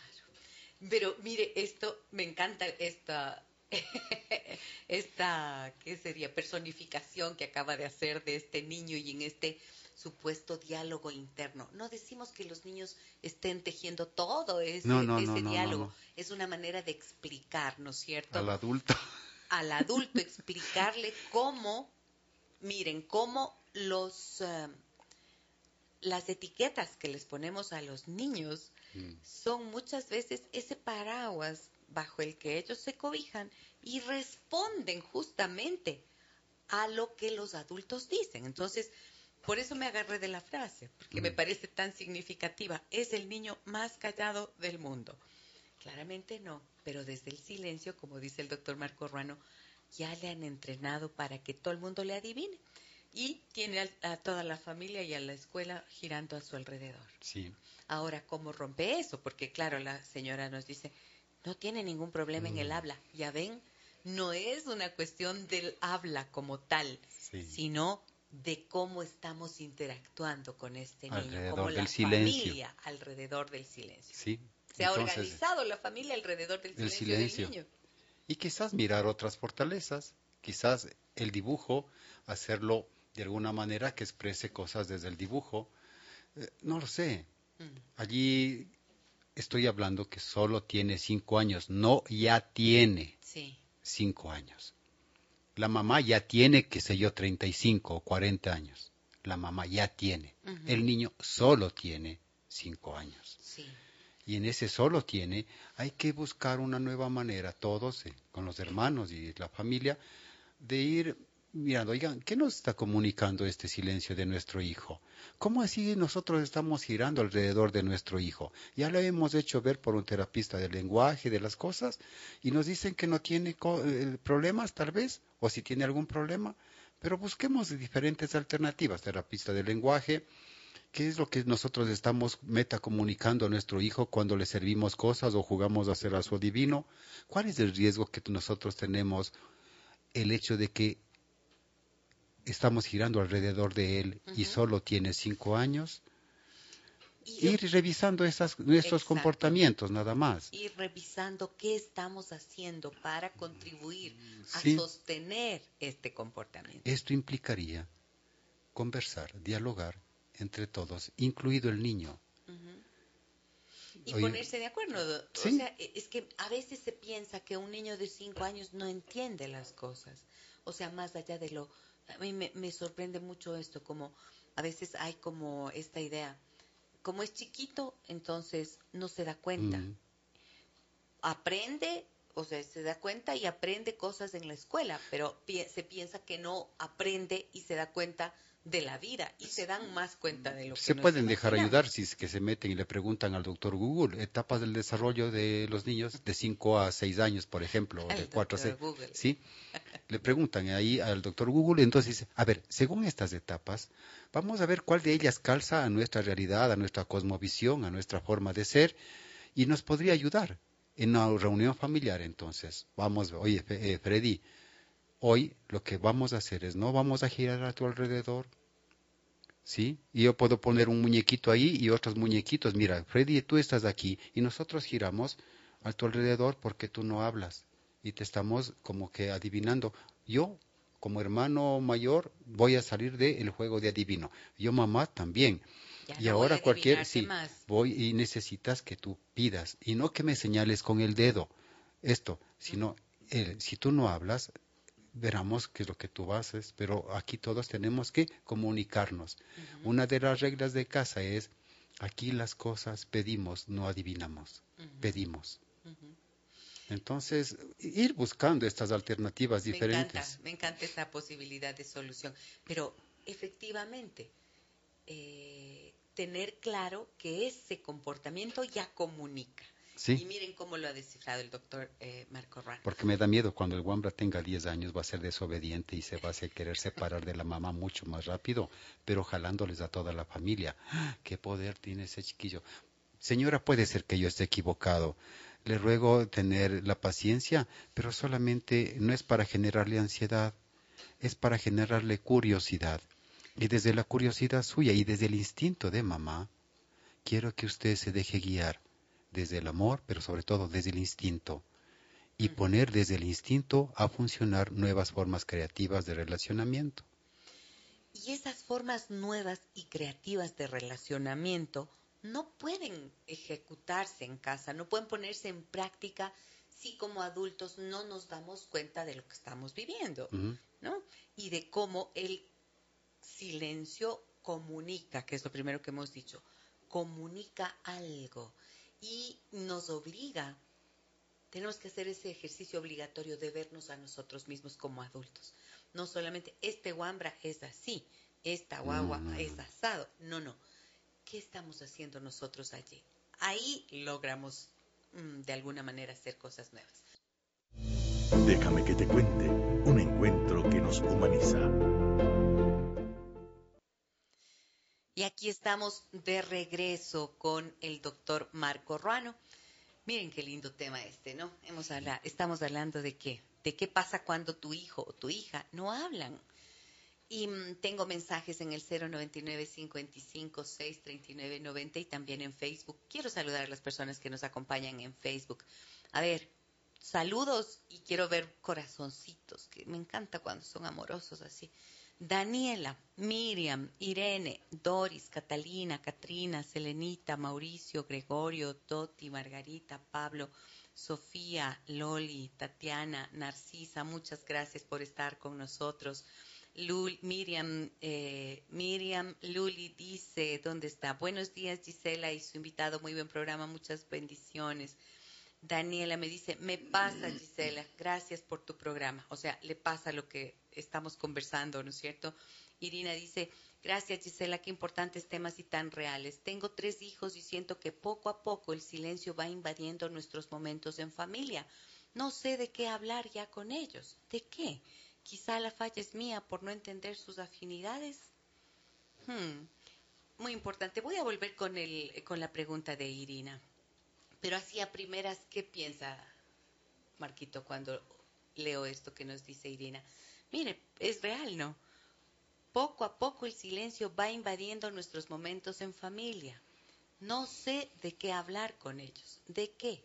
Pero mire, esto, me encanta esta, esta, ¿qué sería? Personificación que acaba de hacer de este niño y en este supuesto diálogo interno. No decimos que los niños estén tejiendo todo ese, ese diálogo. Es una manera de explicar, ¿no es cierto? Al adulto. Al adulto explicarle cómo, miren, cómo los, eh, las etiquetas que les ponemos a los niños mm. son muchas veces ese paraguas bajo el que ellos se cobijan y responden justamente a lo que los adultos dicen. Entonces, por eso me agarré de la frase, porque me mm. parece tan significativa. Es el niño más callado del mundo. Claramente no, pero desde el silencio, como dice el doctor Marco Ruano, ya le han entrenado para que todo el mundo le adivine. Y tiene a, toda la familia y a la escuela girando a su alrededor. Sí. Ahora, ¿cómo rompe eso? Porque claro, la señora nos dice, no tiene ningún problema en el mm. habla. Ya ven, no es una cuestión del habla como tal, sino de cómo estamos interactuando con este niño, como la familia alrededor del silencio. Sí. Se ha organizado la familia alrededor del silencio, del niño. Y quizás mirar otras fortalezas, quizás el dibujo, hacerlo de alguna manera que exprese cosas desde el dibujo. Eh, no lo sé. Mm. Allí estoy hablando que solo tiene cinco años, no ya tiene cinco años. La mamá ya tiene, qué sé yo, 35 o 40 años. La mamá ya tiene. El niño solo tiene cinco años. Y en ese solo tiene, hay que buscar una nueva manera, todos, eh, con los hermanos y la familia, de ir mirando, oigan, ¿qué nos está comunicando este silencio de nuestro hijo? ¿Cómo así nosotros estamos girando alrededor de nuestro hijo? Ya lo hemos hecho ver por un terapista del lenguaje, de las cosas, y nos dicen que no tiene eh, problemas tal vez, o si tiene algún problema, pero busquemos diferentes alternativas, terapista del lenguaje, ¿Qué es lo que nosotros estamos metacomunicando a nuestro hijo cuando le servimos cosas o jugamos a hacer a su divino? ¿Cuál es el riesgo que nosotros tenemos? El hecho de que estamos girando alrededor de él y solo tiene cinco años. ir revisando esas, nuestros comportamientos, nada más. Ir revisando qué estamos haciendo para contribuir a sostener este comportamiento. Esto implicaría conversar, dialogar entre todos, incluido el niño. Y ponerse de acuerdo. O sea, es que a veces se piensa que un niño de cinco años no entiende las cosas. O sea, más allá de lo a mí me, sorprende mucho esto, como a veces hay como esta idea, como es chiquito, entonces no se da cuenta. Mm. Aprende, o sea, se da cuenta y aprende cosas en la escuela, pero se piensa que no aprende y se da cuenta de la vida y se dan más cuenta de lo que se pueden dejar ayudar si es que se meten y le preguntan al doctor Google etapas del desarrollo de los niños de 5 a 6 años por ejemplo o de 4 a 6 sí le preguntan ahí al doctor Google entonces dice a ver según estas etapas vamos a ver cuál de ellas calza a nuestra realidad a nuestra cosmovisión a nuestra forma de ser y nos podría ayudar en una reunión familiar entonces. Vamos oye eh, Freddy Hoy lo que vamos a hacer es no vamos a girar a tu alrededor. ¿Sí? Y yo puedo poner un muñequito ahí y otros muñequitos. Mira, Freddy, tú estás aquí y nosotros giramos a tu alrededor porque tú no hablas y te estamos como que adivinando. Yo, como hermano mayor, voy a salir del juego de adivino. Yo, mamá, también. y ahora cualquier, sí, voy y necesitas que tú pidas y no que me señales con el dedo esto, sino el, si tú no hablas, veramos qué es lo que tú haces, pero aquí todos tenemos que comunicarnos. Una de las reglas de casa es, aquí las cosas pedimos, no adivinamos, pedimos. Entonces, ir buscando estas alternativas diferentes. Me encanta, me encanta esta posibilidad de solución, pero efectivamente, eh, tener claro que ese comportamiento ya comunica. Y miren cómo lo ha descifrado el doctor eh, Marco Rán. Porque me da miedo cuando el Wambra tenga 10 años va a ser desobediente y se va a querer separar de la mamá mucho más rápido, pero jalándoles a toda la familia. ¡Ah! ¿Qué poder tiene ese chiquillo? Señora, puede ser que yo esté equivocado. Le ruego tener la paciencia, pero solamente no es para generarle ansiedad, es para generarle curiosidad. Y desde la curiosidad suya y desde el instinto de mamá, quiero que usted se deje guiar desde el amor, pero sobre todo desde el instinto, y poner desde el instinto a funcionar nuevas formas creativas de relacionamiento. Y esas formas nuevas y creativas de relacionamiento no pueden ejecutarse en casa, no pueden ponerse en práctica si como adultos no nos damos cuenta de lo que estamos viviendo, ¿no? Y de cómo el silencio comunica, que es lo primero que hemos dicho, comunica algo y nos obliga, tenemos que hacer ese ejercicio obligatorio de vernos a nosotros mismos como adultos. No solamente este guambra es así, esta guagua es asado, no, no. ¿Qué estamos haciendo nosotros allí? Ahí logramos Mm, de alguna manera hacer cosas nuevas. Déjame que te cuente un encuentro que nos humaniza. Y aquí estamos de regreso con el doctor Marco Ruano. Miren qué lindo tema este, ¿no? Hemos estamos hablando de qué, de qué pasa cuando tu hijo o tu hija no hablan. Y mm, tengo mensajes en el 099 55 639 90 y también en Facebook. Quiero saludar a las personas que nos acompañan en Facebook. A ver, saludos y quiero ver corazoncitos, que me encanta cuando son amorosos así. Daniela, Miriam, Irene, Doris, Catalina, Katrina, Selenita, Mauricio, Gregorio, Toti, Margarita, Pablo, Sofía, Loli, Tatiana, Narcisa, muchas gracias por estar con nosotros. Miriam, eh, Miriam Luli dice, ¿dónde está? Buenos días Gisela y su invitado, muy buen programa, muchas bendiciones. Daniela me dice, me pasa Gisela, gracias por tu programa. O sea, le pasa lo que estamos conversando, ¿no es cierto? Irina dice, gracias Gisela, qué importantes temas y tan reales. Tengo tres hijos y siento que poco a poco el silencio va invadiendo nuestros momentos en familia. No sé de qué hablar ya con ellos. ¿De qué? Quizá la falla es mía por no entender sus afinidades. Hmm, muy importante. Voy a volver con, el, con la pregunta de Irina. Pero así a primeras, ¿qué piensa Marquito cuando leo esto que nos dice Irina? Mire, es real, ¿no? Poco a poco el silencio va invadiendo nuestros momentos en familia. No sé de qué hablar con ellos. ¿De qué?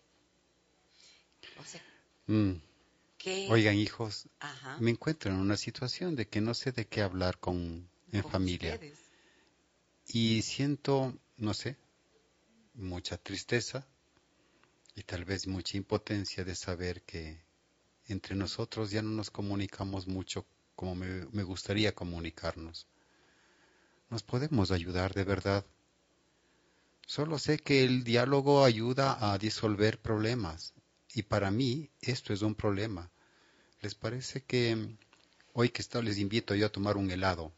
O sea, mm. Oigan, hijos, me encuentro en una situación de que no sé de qué hablar con en familia. Y siento, no sé, mucha tristeza y tal vez mucha impotencia de saber que entre nosotros ya no nos comunicamos mucho como me, gustaría comunicarnos. Nos podemos ayudar de verdad. Solo sé que el diálogo ayuda a disolver problemas y para mí esto es un problema. ¿Les parece que hoy que está, les invito yo a tomar un helado?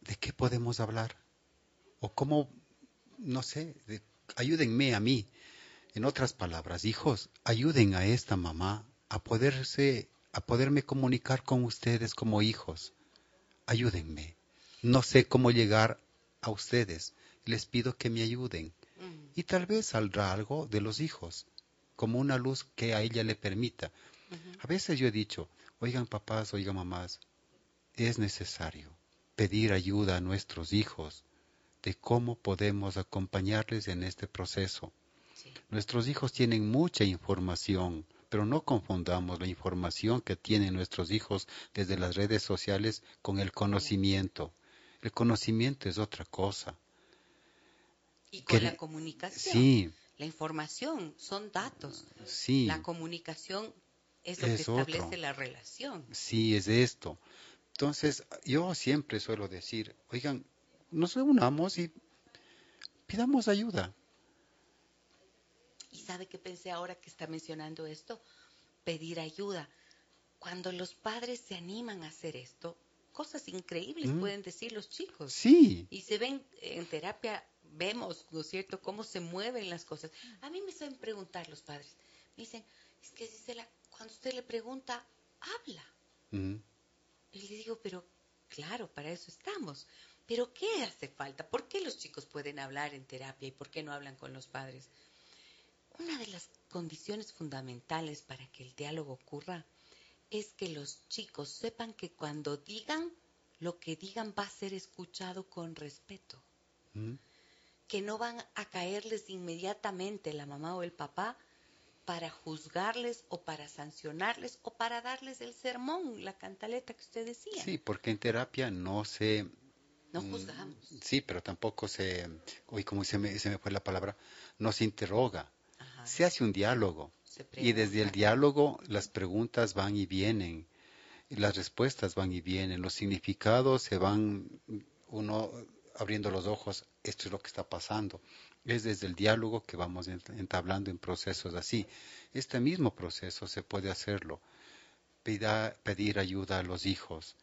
¿De qué podemos hablar? O cómo, no sé, ayúdenme a mí. En otras palabras, hijos, ayuden a esta mamá a poderse, a poderme comunicar con ustedes como hijos. Ayúdenme. No sé cómo llegar a ustedes. Les pido que me ayuden. Mm. Y tal vez saldrá algo de los hijos como una luz que a ella le permita. A veces yo he dicho, oigan papás, oigan mamás, es necesario pedir ayuda a nuestros hijos de cómo podemos acompañarles en este proceso. Nuestros hijos tienen mucha información, pero no confundamos la información que tienen nuestros hijos desde las redes sociales con el conocimiento. El conocimiento es otra cosa. Y con la comunicación. Sí, la información son datos. Sí. La comunicación es lo que establece la relación. Sí, es esto. Entonces, yo siempre suelo decir, oigan, nos reunamos y pidamos ayuda. ¿Y sabe qué pensé ahora que está mencionando esto? Pedir ayuda. Cuando los padres se animan a hacer esto, cosas increíbles pueden decir los chicos. Sí. Y se ven en terapia vemos, ¿no es cierto?, cómo se mueven las cosas. A mí me saben preguntar los padres. Me dicen, es que cuando usted le pregunta, habla. Y le digo, pero claro, para eso estamos. Pero ¿qué hace falta? ¿Por qué los chicos pueden hablar en terapia y por qué no hablan con los padres? Una de las condiciones fundamentales para que el diálogo ocurra es que los chicos sepan que cuando digan, lo que digan va a ser escuchado con respeto. que no van a caerles inmediatamente la mamá o el papá para juzgarles o para sancionarles o para darles el sermón, la cantaleta que usted decía. Sí, porque en terapia no se... No mm, juzgamos. Sí, pero tampoco se... Hoy como se me, se me fue la palabra, no se interroga. Se hace un diálogo. Y desde el diálogo las preguntas van y vienen, las respuestas van y vienen, los significados se van uno abriendo los ojos, esto es lo que está pasando. Es desde el diálogo que vamos entablando en procesos así. Este mismo proceso se puede hacerlo. pedir ayuda a los hijos.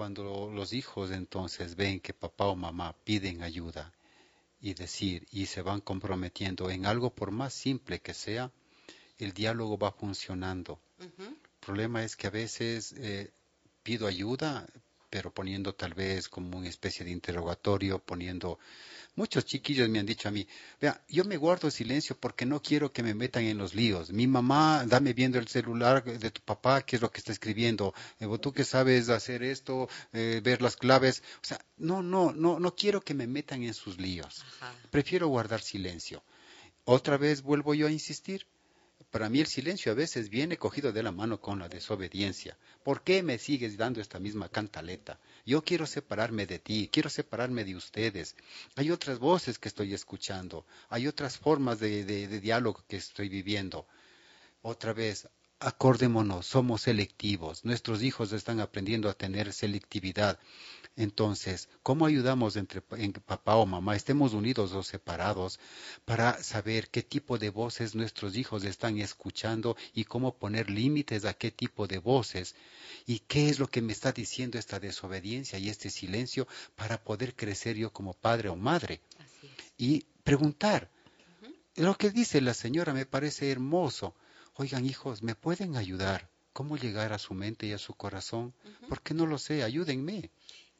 Cuando los hijos entonces ven que papá o mamá piden ayuda y decir y se van comprometiendo en algo por más simple que sea, el diálogo va funcionando. El problema es que a veces eh, pido ayuda, pero poniendo tal vez como una especie de interrogatorio, poniendo Muchos chiquillos me han dicho a mí, vea, yo me guardo silencio porque no quiero que me metan en los líos. Mi mamá, dame viendo el celular de tu papá, qué es lo que está escribiendo. Eh, tú que sabes hacer esto, eh, ver las claves. O sea, no, no, no, no quiero que me metan en sus líos. Prefiero guardar silencio. Otra vez vuelvo yo a insistir. Para mí el silencio a veces viene cogido de la mano con la desobediencia. ¿Por qué me sigues dando esta misma cantaleta? Yo quiero separarme de ti, quiero separarme de ustedes. Hay otras voces que estoy escuchando, hay otras formas de, de diálogo que estoy viviendo. Otra vez, acordémonos, somos selectivos. Nuestros hijos están aprendiendo a tener selectividad. Entonces, ¿cómo ayudamos entre papá o mamá, estemos unidos o separados, para saber qué tipo de voces nuestros hijos están escuchando y cómo poner límites a qué tipo de voces? ¿Y qué es lo que me está diciendo esta desobediencia y este silencio para poder crecer yo como padre o madre? Y preguntar. Lo que dice la señora me parece hermoso. Oigan, hijos, ¿me pueden ayudar? ¿Cómo llegar a su mente y a su corazón? Porque no lo sé, ayúdenme.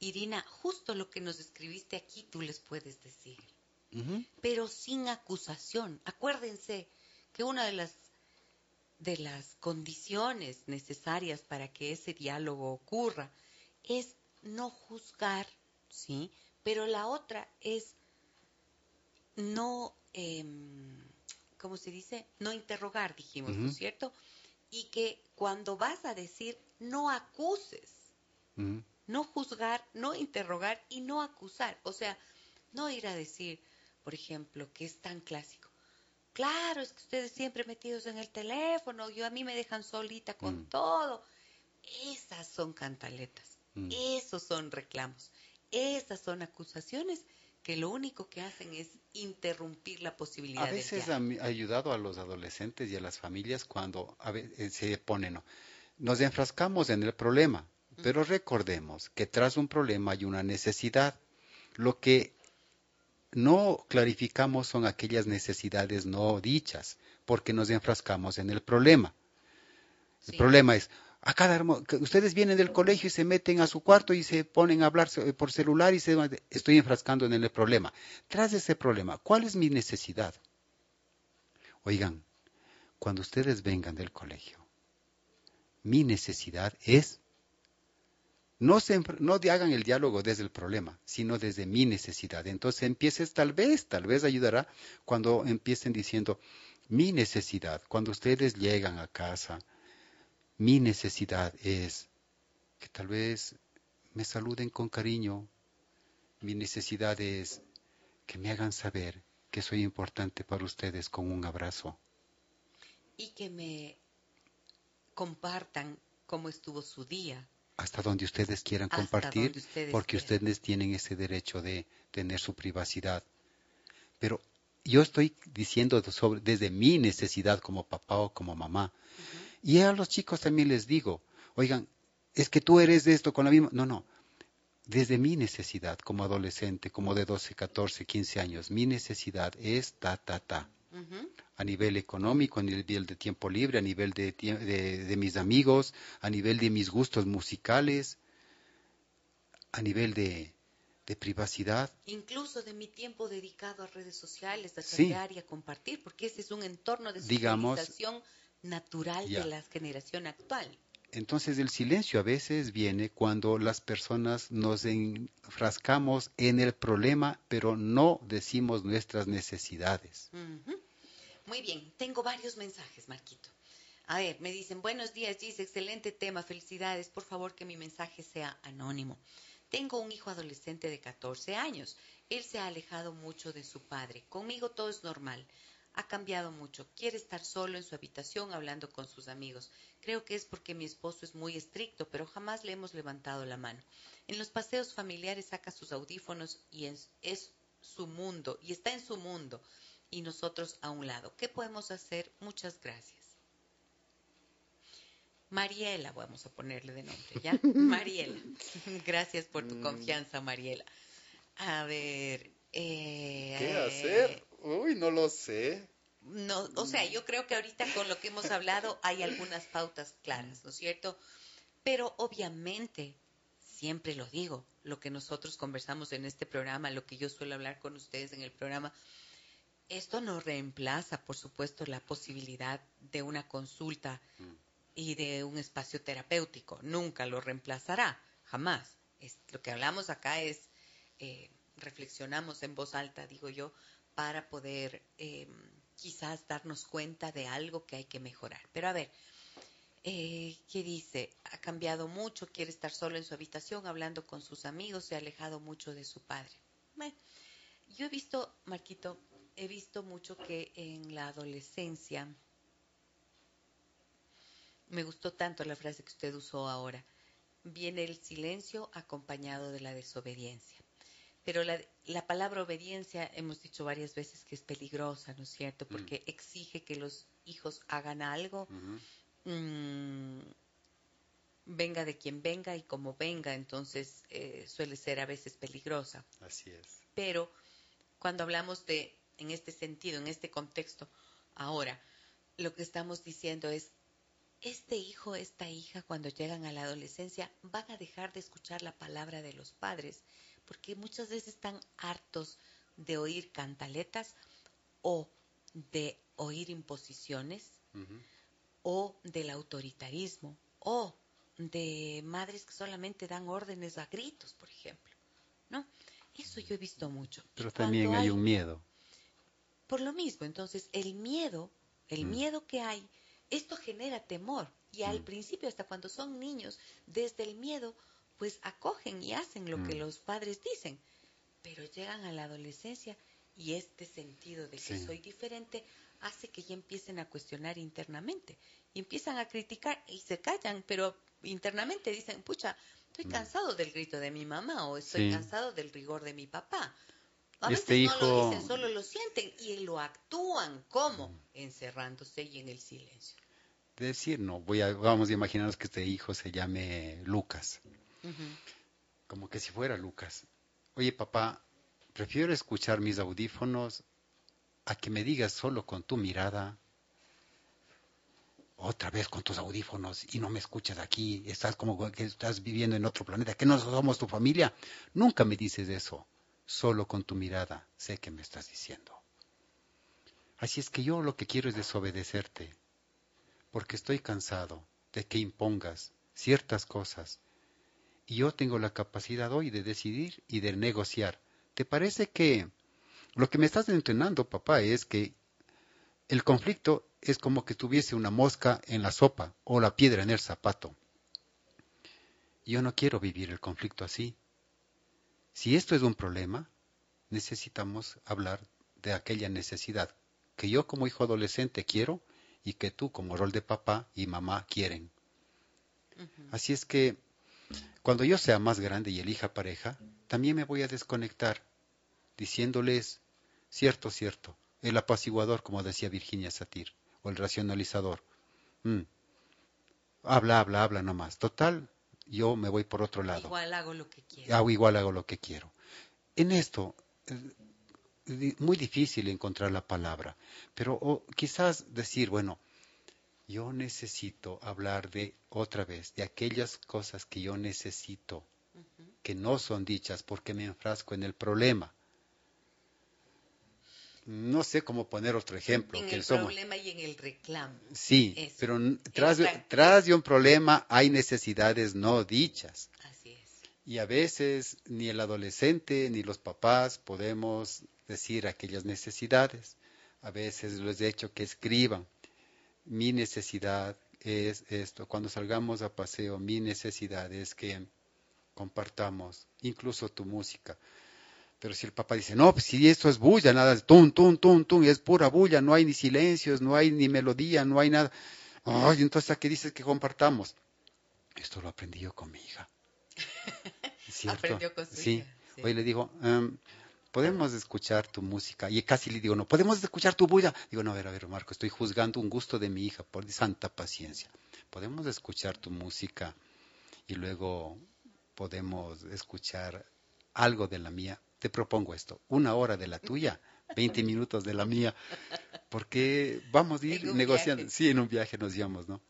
Irina, justo lo que nos escribiste aquí tú les puedes decir, pero sin acusación. Acuérdense que una de las de las condiciones necesarias para que ese diálogo ocurra es no juzgar, ¿sí? Pero la otra es no, em, ¿cómo se dice? No interrogar, dijimos, ¿no es cierto? Y que cuando vas a decir, no acuses no juzgar, no interrogar y no acusar. O sea, no ir a decir, por ejemplo, que es tan clásico. Claro, es que ustedes siempre metidos en el teléfono, yo a mí me dejan solita con mm. todo. Esas son cantaletas, mm. esos son reclamos, esas son acusaciones que lo único que hacen es interrumpir la posibilidad. A veces ha ayudado a los adolescentes y a las familias cuando se ponen, nos enfrascamos en el problema, pero recordemos que tras un problema hay una necesidad. Lo que no clarificamos son aquellas necesidades no dichas, porque nos enfrascamos en el problema. El problema es, a cada ustedes vienen del colegio y se meten a su cuarto y se ponen a hablar por celular y se estoy enfrascando en el problema. Tras ese problema, ¿cuál es mi necesidad? Oigan, cuando ustedes vengan del colegio, mi necesidad es no, se, no hagan el diálogo desde el problema, sino desde mi necesidad. Entonces empieces tal vez, tal vez ayudará cuando empiecen diciendo mi necesidad. Cuando ustedes llegan a casa, mi necesidad es que tal vez me saluden con cariño. Mi necesidad es que me hagan saber que soy importante para ustedes con un abrazo. Y que me compartan cómo estuvo su día hasta donde ustedes quieran compartir, porque ustedes tienen ese derecho de tener su privacidad. Pero yo estoy diciendo sobre, desde mi necesidad como papá o como mamá. Y a los chicos también les digo, oigan, es que tú eres de esto con la misma... No, no. Desde mi necesidad como adolescente, como de 12, 14, 15 años, mi necesidad es ta, ta, ta a nivel económico, a nivel de tiempo libre, a nivel de, de, mis amigos, a nivel de mis gustos musicales, a nivel de, privacidad. Incluso de mi tiempo dedicado a redes sociales, a cambiar y a compartir, porque ese es un entorno de socialización natural de la generación actual. Entonces el silencio a veces viene cuando las personas nos enfrascamos en el problema, pero no decimos nuestras necesidades. Muy bien, tengo varios mensajes, Marquito. A ver, me dicen, buenos días, Gis, excelente tema, felicidades, por favor que mi mensaje sea anónimo. Tengo un hijo adolescente de 14 años. Él se ha alejado mucho de su padre. Conmigo todo es normal ha cambiado mucho. Quiere estar solo en su habitación hablando con sus amigos. Creo que es porque mi esposo es muy estricto, pero jamás le hemos levantado la mano. En los paseos familiares saca sus audífonos y es, es su mundo, y está en su mundo, y nosotros a un lado. ¿Qué podemos hacer? Muchas gracias. Mariela, vamos a ponerle de nombre, ¿ya? Mariela. Gracias por tu mm. confianza, Mariela. A ver. Eh, ¿Qué hacer? Uy, no lo sé. No, o sea, yo creo que ahorita con lo que hemos hablado hay algunas pautas claras, ¿no es cierto? Pero obviamente, siempre lo digo, lo que nosotros conversamos en este programa, lo que yo suelo hablar con ustedes en el programa, esto no reemplaza, por supuesto, la posibilidad de una consulta y de un espacio terapéutico. Nunca lo reemplazará, jamás. lo que hablamos acá es, eh, reflexionamos en voz alta, digo yo, para poder em, quizás darnos cuenta de algo que hay que mejorar. Pero a ver, eh, ¿qué dice? Ha cambiado mucho, quiere estar solo en su habitación hablando con sus amigos, se ha alejado mucho de su padre. Bueno, yo he visto, Marquito, he visto mucho que en la adolescencia, me gustó tanto la frase que usted usó ahora, viene el silencio acompañado de la desobediencia. Pero la, la, palabra obediencia hemos dicho varias veces que es peligrosa, ¿no es cierto? Mm. Porque exige que los hijos hagan algo, mm, venga de quien venga y como venga, entonces eh, suele ser a veces peligrosa. Así es. Pero cuando hablamos de, en este sentido, en este contexto, ahora, lo que estamos diciendo es, este hijo, esta hija, cuando llegan a la adolescencia, van a dejar de escuchar la palabra de los padres porque muchas veces están hartos de oír cantaletas o de oír imposiciones o del autoritarismo o de madres que solamente dan órdenes a gritos, por ejemplo. ¿No? Eso yo he visto mucho. Pero también hay, un miedo. Por lo mismo, entonces el miedo, el mm. miedo que hay, esto genera temor. Y al mm. principio, hasta cuando son niños, desde el miedo pues acogen y hacen lo que mm. los padres dicen, pero llegan a la adolescencia y este sentido de que soy diferente hace que ya empiecen a cuestionar internamente y empiezan a criticar y se callan, pero internamente dicen, pucha, estoy cansado del grito de mi mamá o estoy cansado del rigor de mi papá. A este veces no lo dicen, solo lo sienten y lo actúan como mm. encerrándose y en el silencio. Decir, no, voy a, vamos a imaginarnos que este hijo se llame Lucas. Como que si fuera Lucas. Oye, papá, prefiero escuchar mis audífonos a que me digas solo con tu mirada, otra vez con tus audífonos y no me escuchas aquí, estás como que estás viviendo en otro planeta, que no somos tu familia. Nunca me dices eso, solo con tu mirada sé que me estás diciendo. Así es que yo lo que quiero es desobedecerte, porque estoy cansado de que impongas ciertas cosas y yo tengo la capacidad hoy de decidir y de negociar. ¿Te parece que lo que me estás entrenando, papá, es que el conflicto es como que tuviese una mosca en la sopa o la piedra en el zapato? Yo no quiero vivir el conflicto así. Si esto es un problema, necesitamos hablar de aquella necesidad que yo como hijo adolescente quiero y que tú como rol de papá y mamá quieren. Así es que cuando yo sea más grande y elija pareja, también me voy a desconectar, diciéndoles, cierto, cierto, el apaciguador, como decía Virginia Satir, o el racionalizador. Mm. Habla, habla, habla nomás. Total, yo me voy por otro lado. Igual hago lo que quiero. Hago igual hago lo que quiero. En esto, eh, muy difícil encontrar la palabra, pero quizás decir, bueno, yo necesito hablar de otra vez, de aquellas cosas que yo necesito, que no son dichas porque me enfrasco en el problema. No sé cómo poner otro ejemplo. En que el somos... problema y en el reclamo. Sí, pero tras, tras de un problema hay necesidades no dichas. Así es. Y a veces ni el adolescente ni los papás podemos decir aquellas necesidades. A veces les he hecho que escriban. Mi necesidad es esto. Cuando salgamos a paseo, mi necesidad es que compartamos incluso tu música. Pero si el papá dice, no, pues si esto es bulla, nada, tum, tum, tum, tum, es pura bulla, no hay ni silencios, no hay ni melodía, no hay nada. Ay, entonces, ¿a qué dices que compartamos? Esto lo aprendí yo con mi hija. ¿Cierto? Aprendió con su sí. hija. Sí. Hoy le digo, em, podemos escuchar tu música. Y casi le digo, no, podemos escuchar tu bulla. Digo, no, a ver, a ver, Marco, estoy juzgando un gusto de mi hija, por santa paciencia. Podemos escuchar tu música y luego podemos escuchar algo de la mía te propongo esto, una hora de la tuya, 20 minutos de la mía, porque vamos a ir negociando. Sí, en un viaje nos íbamos, ¿no?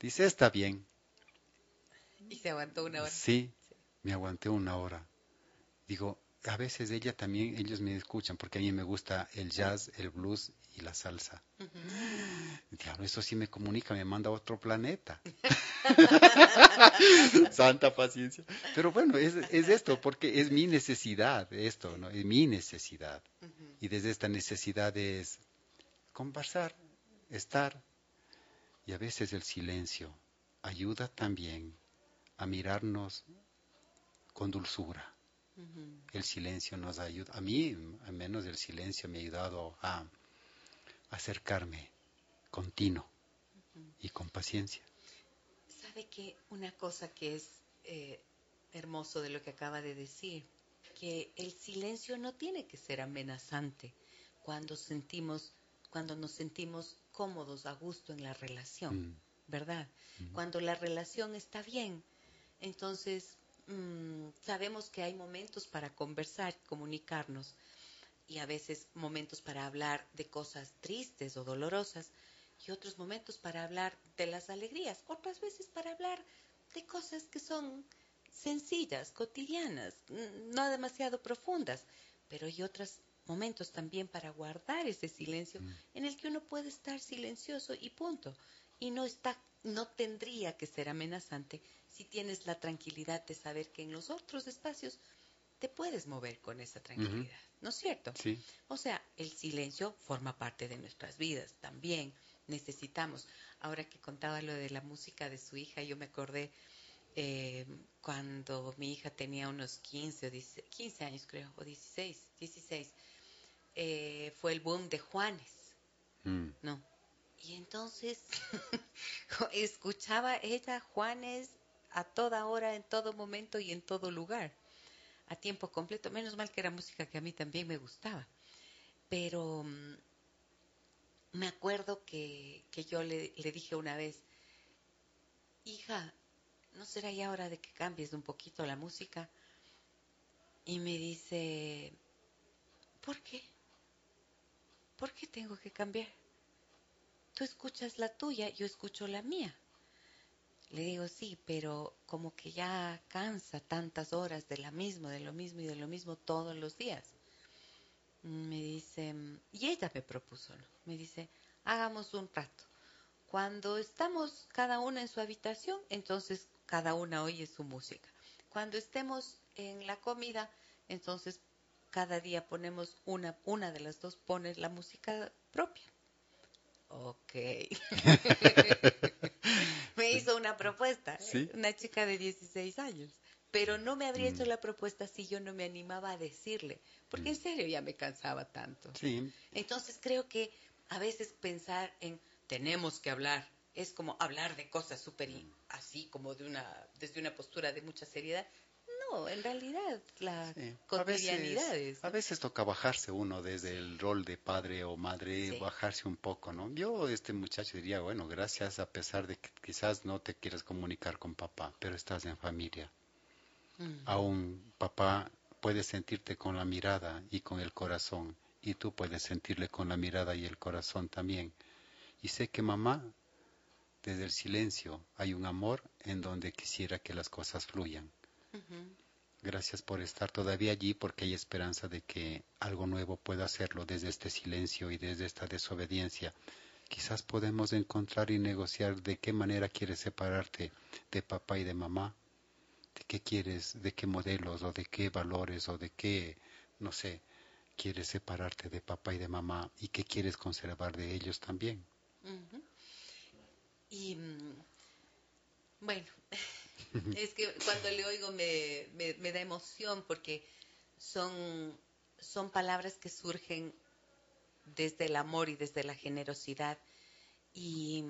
Dice, está bien. ¿Y se aguantó una hora? Sí, me aguanté una hora. Digo, a veces ella también, ellos me escuchan, porque a mí me gusta el jazz, el blues y la salsa. Diablo, eso sí me comunica, me manda a otro planeta. Santa paciencia. Pero bueno, es, esto, porque es mi necesidad, esto, ¿no? Es mi necesidad. Y desde esta necesidad es conversar, estar. Y a veces el silencio ayuda también a mirarnos con dulzura. El silencio nos ayuda. A mí, al menos el silencio me ha ayudado a acercarme continuo y con paciencia. Sabe que una cosa que es eh, hermoso de lo que acaba de decir, que el silencio no tiene que ser amenazante cuando sentimos, cuando nos sentimos cómodos, a gusto en la relación, mm. ¿verdad? Mm. Cuando la relación está bien, entonces mm, sabemos que hay momentos para conversar, comunicarnos, y a veces momentos para hablar de cosas tristes o dolorosas y otros momentos para hablar de las alegrías, otras veces para hablar de cosas que son sencillas, cotidianas, no demasiado profundas, pero hay otros momentos también para guardar ese silencio mm. en el que uno puede estar silencioso y punto. Y no está, no tendría que ser amenazante si tienes la tranquilidad de saber que en los otros espacios te puedes mover con esa tranquilidad, ¿no es cierto? Sí. O sea, el silencio forma parte de nuestras vidas también. Necesitamos. Ahora que contaba lo de la música de su hija, yo me acordé eh, cuando mi hija tenía unos 15 o 15 años, creo, o 16, 16. Eh, fue el boom de Juanes, mm. ¿no? Y entonces escuchaba ella Juanes a toda hora, en todo momento y en todo lugar a tiempo completo. Menos mal que era música que a mí también me gustaba. Pero mm, me acuerdo que, yo le, le, dije una vez, hija, ¿no será ya hora de que cambies un poquito la música? Y me dice, ¿por qué? ¿Por qué tengo que cambiar? Tú escuchas la tuya, yo escucho la mía. Le digo, sí, pero como que ya cansa tantas horas de la misma, de lo mismo y de lo mismo todos los días. Me dice, y ella me propuso, ¿no? Me dice, hagamos un rato. Cuando estamos cada una en su habitación, entonces cada una oye su música. Cuando estemos en la comida, entonces cada día ponemos una, una de las dos pone la música propia. Ok. me hizo una propuesta, una chica de 16 años, pero no me habría hecho mm. la propuesta si yo no me animaba a decirle, porque en mm. serio ya me cansaba tanto. Sí. Entonces creo que a veces pensar en tenemos que hablar es como hablar de cosas súper así como de una desde una postura de mucha seriedad no, en realidad la cotidianidad a veces, a veces toca bajarse uno desde el rol de padre o madre, bajarse un poco, ¿no? Yo, este muchacho diría, bueno, gracias a pesar de que quizás no te quieras comunicar con papá, pero estás en familia. Aún papá puede sentirte con la mirada y con el corazón, y tú puedes sentirle con la mirada y el corazón también. Y sé que mamá, desde el silencio, hay un amor en donde quisiera que las cosas fluyan. Gracias por estar todavía allí porque hay esperanza de que algo nuevo pueda hacerlo desde este silencio y desde esta desobediencia. Quizás podemos encontrar y negociar de qué manera quieres separarte de papá y de mamá, de qué quieres, de qué modelos o de qué valores o de qué, no sé, quieres separarte de papá y de mamá y qué quieres conservar de ellos también. Y mm, bueno, es que cuando le oigo me, me, da emoción porque son, son palabras que surgen desde el amor y desde la generosidad. Y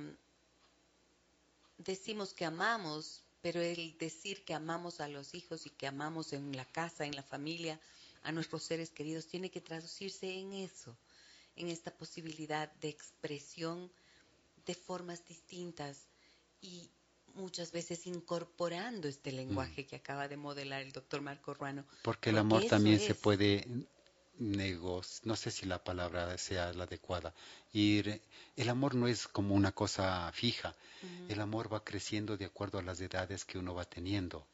decimos que amamos, pero el decir que amamos a los hijos y que amamos en la casa, en la familia, a nuestros seres queridos, tiene que traducirse en eso, en esta posibilidad de expresión de formas distintas y muchas veces incorporando este lenguaje mm. que acaba de modelar el doctor Marco Ruano. Porque el amor también se puede negociar, no sé si la palabra sea la adecuada, ir, el amor no es como una cosa fija, el amor va creciendo de acuerdo a las edades que uno va teniendo.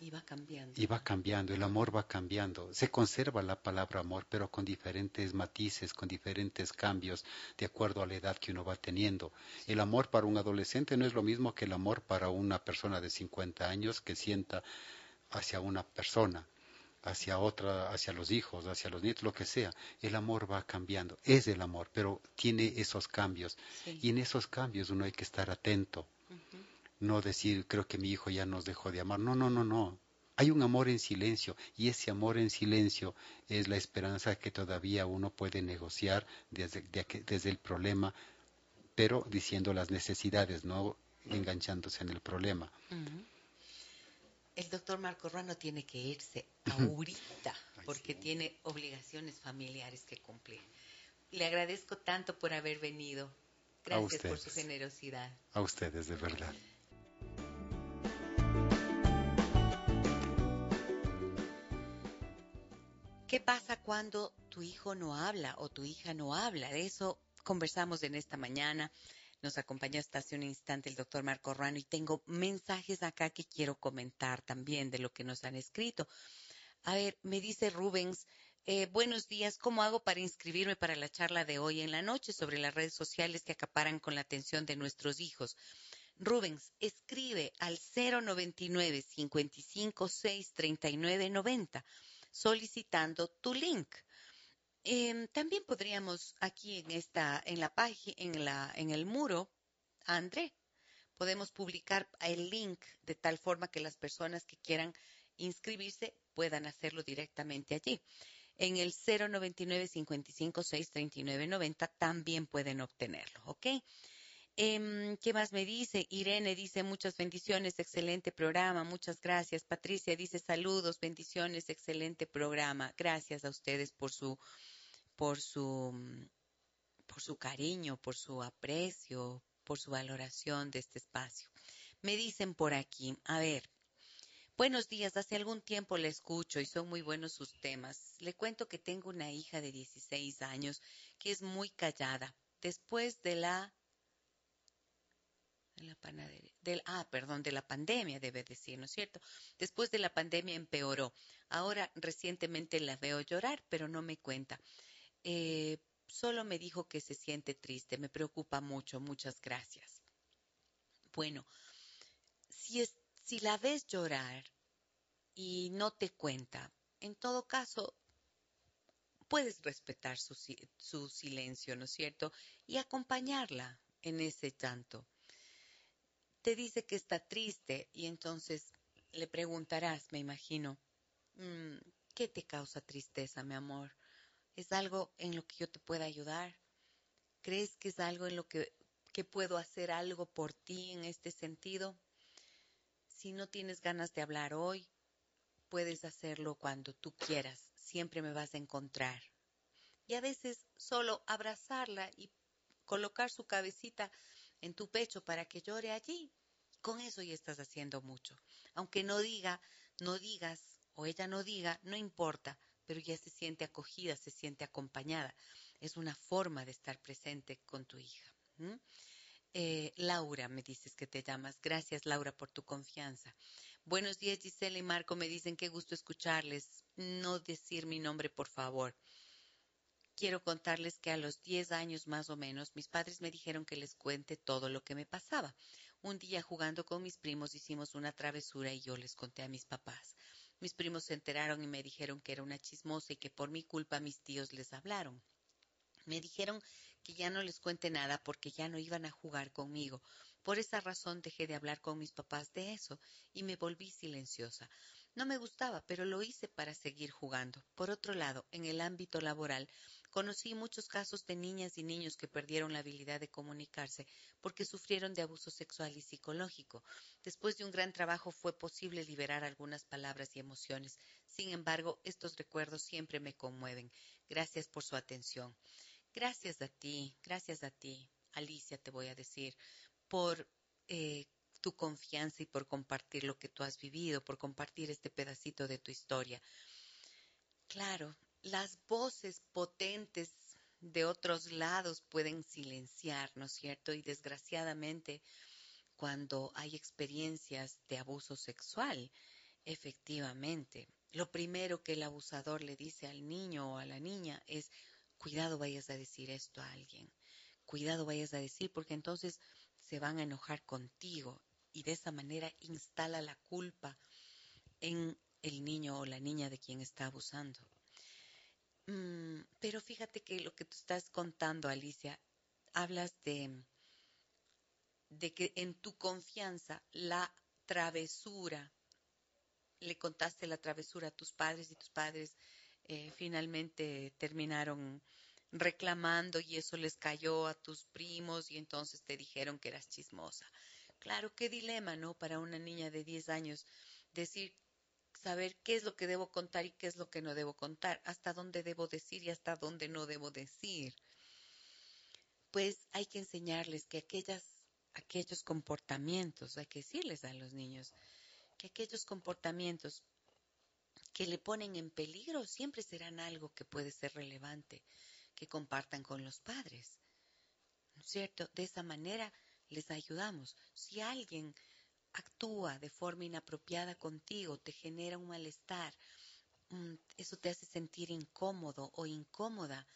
Y va cambiando. Y va cambiando, el amor va cambiando. Se conserva la palabra amor, pero con diferentes matices, con diferentes cambios, de acuerdo a la edad que uno va teniendo. El amor para un adolescente no es lo mismo que el amor para una persona de 50 años que sienta hacia una persona hacia otra, hacia los hijos, hacia los nietos, lo que sea. El amor va cambiando. Es el amor, pero tiene esos cambios. Y en esos cambios uno hay que estar atento no decir, creo que mi hijo ya nos dejó de amar. No, no, no, no. Hay un amor en silencio y ese amor en silencio es la esperanza que todavía uno puede negociar desde, desde el problema, pero diciendo las necesidades, no enganchándose en el problema. El doctor Marco Ruano tiene que irse ahorita porque tiene obligaciones familiares que cumplir. Le agradezco tanto por haber venido. Gracias por su generosidad. A ustedes, de verdad. ¿Qué pasa cuando tu hijo no habla o tu hija no habla? De eso conversamos en esta mañana. Nos acompañó hasta hace un instante el doctor Marco Ruano y tengo mensajes acá que quiero comentar también de lo que nos han escrito. A ver, me dice Rubens, eh, buenos días, ¿cómo hago para inscribirme para la charla de hoy en la noche sobre las redes sociales que acaparan con la atención de nuestros hijos? Rubens, escribe al 099 556 3990 solicitando tu link. Em, también podríamos aquí en esta, en la página, en la, en el muro, André, podemos publicar el link de tal forma que las personas que quieran inscribirse puedan hacerlo directamente allí. En el 099 55 6 39 90 también pueden obtenerlo, ¿ok? Em, ¿Qué más me dice? Irene dice muchas bendiciones, excelente programa, muchas gracias. Patricia dice saludos, bendiciones, excelente programa. Gracias a ustedes por su, por su, por su cariño, por su aprecio, por su valoración de este espacio. Me dicen por aquí, a ver, buenos días, hace algún tiempo le escucho y son muy buenos sus temas. Le cuento que tengo una hija de 16 años que es muy callada. Después de la la panadería, ah, perdón, de la pandemia, debe decir, ¿no es cierto? Después de la pandemia empeoró. Ahora recientemente la veo llorar, pero no me cuenta. Eh, solo me dijo que se siente triste, me preocupa mucho, muchas gracias. Bueno, si, es, si la ves llorar y no te cuenta, en todo caso, puedes respetar su, su silencio, ¿no es cierto? Y acompañarla en ese llanto te dice que está triste y entonces le preguntarás, me imagino, mm, ¿qué te causa tristeza, mi amor? ¿Es algo en lo que yo te pueda ayudar? ¿Crees que es algo en lo que, que puedo hacer algo por ti en este sentido? Si no tienes ganas de hablar hoy, puedes hacerlo cuando tú quieras. Siempre me vas a encontrar. Y a veces solo abrazarla y colocar su cabecita en tu pecho para que llore allí. Con eso ya estás haciendo mucho. Aunque no diga, no digas o ella no diga, no importa, pero ya se siente acogida, se siente acompañada. Es una forma de estar presente con tu hija. Eh, Laura, me dices que te llamas. Gracias, Laura, por tu confianza. Buenos días, Gisela y Marco. Me dicen qué gusto escucharles. No decir mi nombre, por favor. Quiero contarles que a los 10 años más o menos, mis padres me dijeron que les cuente todo lo que me pasaba. Un día jugando con mis primos hicimos una travesura y yo les conté a mis papás. Mis primos se enteraron y me dijeron que era una chismosa y que por mi culpa mis tíos les hablaron. Me dijeron que ya no les cuente nada porque ya no iban a jugar conmigo. Por esa razón dejé de hablar con mis papás de eso y me volví silenciosa. No me gustaba, pero lo hice para seguir jugando. Por otro lado, en el ámbito laboral, conocí muchos casos de niñas y niños que perdieron la habilidad de comunicarse porque sufrieron de abuso sexual y psicológico. Después de un gran trabajo fue posible liberar algunas palabras y emociones. Sin embargo, estos recuerdos siempre me conmueven. Gracias por su atención. Gracias a ti, gracias a ti, Alicia, te voy a decir, por eh, tu confianza y por compartir lo que tú has vivido, por compartir este pedacito de tu historia. Claro, las voces potentes de otros lados pueden silenciar, ¿no es cierto? Y desgraciadamente, cuando hay experiencias de abuso sexual, efectivamente, lo primero que el abusador le dice al niño o a la niña es, cuidado vayas a decir esto a alguien, cuidado vayas a decir, porque entonces se van a enojar contigo y de esa manera instala la culpa en el niño o la niña de quien está abusando. Mm, pero fíjate que lo que tú estás contando, Alicia, hablas de, de que en tu confianza la travesura, le contaste la travesura a tus padres y tus padres eh, finalmente terminaron reclamando y eso les cayó a tus primos y entonces te dijeron que eras chismosa. Claro, qué dilema, ¿no? Para una niña de 10 años decir, saber qué es lo que debo contar y qué es lo que no debo contar, hasta dónde debo decir y hasta dónde no debo decir. Pues hay que enseñarles que aquellas, aquellos comportamientos, hay que decirles a los niños que aquellos comportamientos que le ponen en peligro siempre serán algo que puede ser relevante, que compartan con los padres. ¿No es cierto? De esa manera les ayudamos. Si alguien actúa de forma inapropiada contigo, te genera un malestar, eso te hace sentir incómodo o incómoda,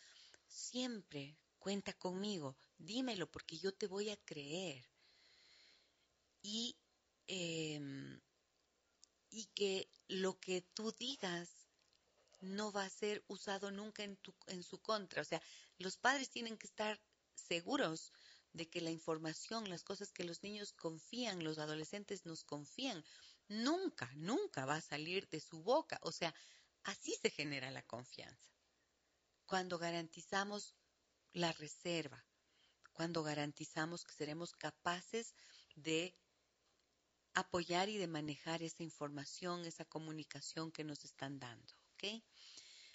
siempre cuenta conmigo, dímelo porque yo te voy a creer. Y em, y que lo que tú digas no va a ser usado nunca en, tu, en su contra. O sea, los padres tienen que estar seguros de que la información, las cosas que los niños confían, los adolescentes nos confían, nunca, nunca va a salir de su boca. O sea, así se genera la confianza. Cuando garantizamos la reserva, cuando garantizamos que seremos capaces de apoyar y de manejar esa información, esa comunicación que nos están dando. ¿ok?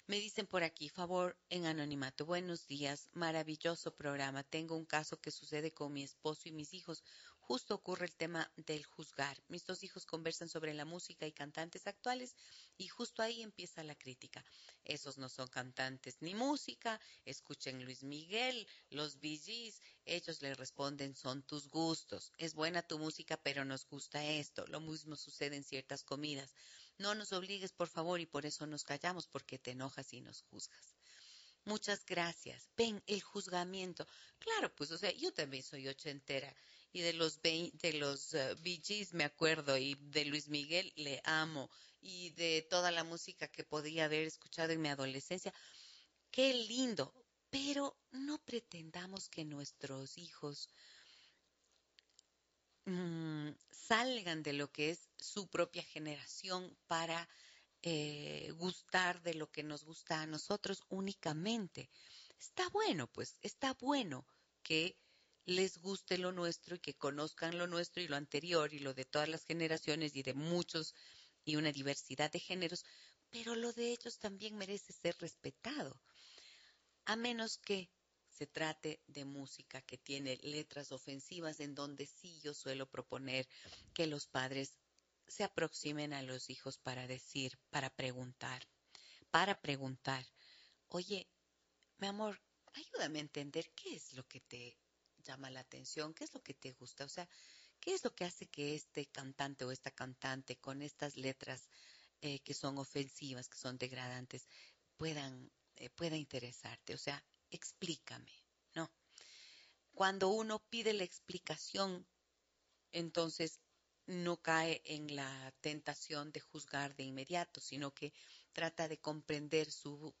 Me dicen por aquí, favor en anonimato. Buenos días, maravilloso programa. Tengo un caso que sucede con mi esposo y mis hijos. Justo ocurre el tema del juzgar. Mis dos hijos conversan sobre la música y cantantes actuales y justo ahí empieza la crítica. Esos no son cantantes ni música. Escuchen Luis Miguel, los Bee Ellos le responden, son tus gustos. Es buena tu música, pero nos gusta esto. Lo mismo sucede en ciertas comidas. No nos obligues, por favor, y por eso nos callamos, porque te enojas y nos juzgas. Muchas gracias. Ven, el juzgamiento. Claro, pues, o sea, yo también soy ochentera y de los, de los uh, me acuerdo y de Luis Miguel le amo y de toda la música que podía haber escuchado en mi adolescencia. Qué lindo. Pero no pretendamos que nuestros hijos Mm, salgan de lo que es su propia generación para eh, gustar de lo que nos gusta a nosotros únicamente. Está bueno, pues, está bueno que les guste lo nuestro y que conozcan lo nuestro y lo anterior y lo de todas las generaciones y de muchos y una diversidad de géneros, pero lo de ellos también merece ser respetado. A menos que se trate de música que tiene letras ofensivas, en donde sí yo suelo proponer que los padres se aproximen a los hijos para decir, para preguntar, para preguntar, oye, mi amor, ayúdame a entender qué es lo que te llama la atención, qué es lo que te gusta, o sea, ¿Qué es lo que hace que este cantante o esta cantante con estas letras eh, que son ofensivas, que son degradantes, puedan, eh, pueda interesarte? O sea, explícame, ¿no? Cuando uno pide la explicación, entonces no cae en la tentación de juzgar de inmediato, sino que trata de comprender su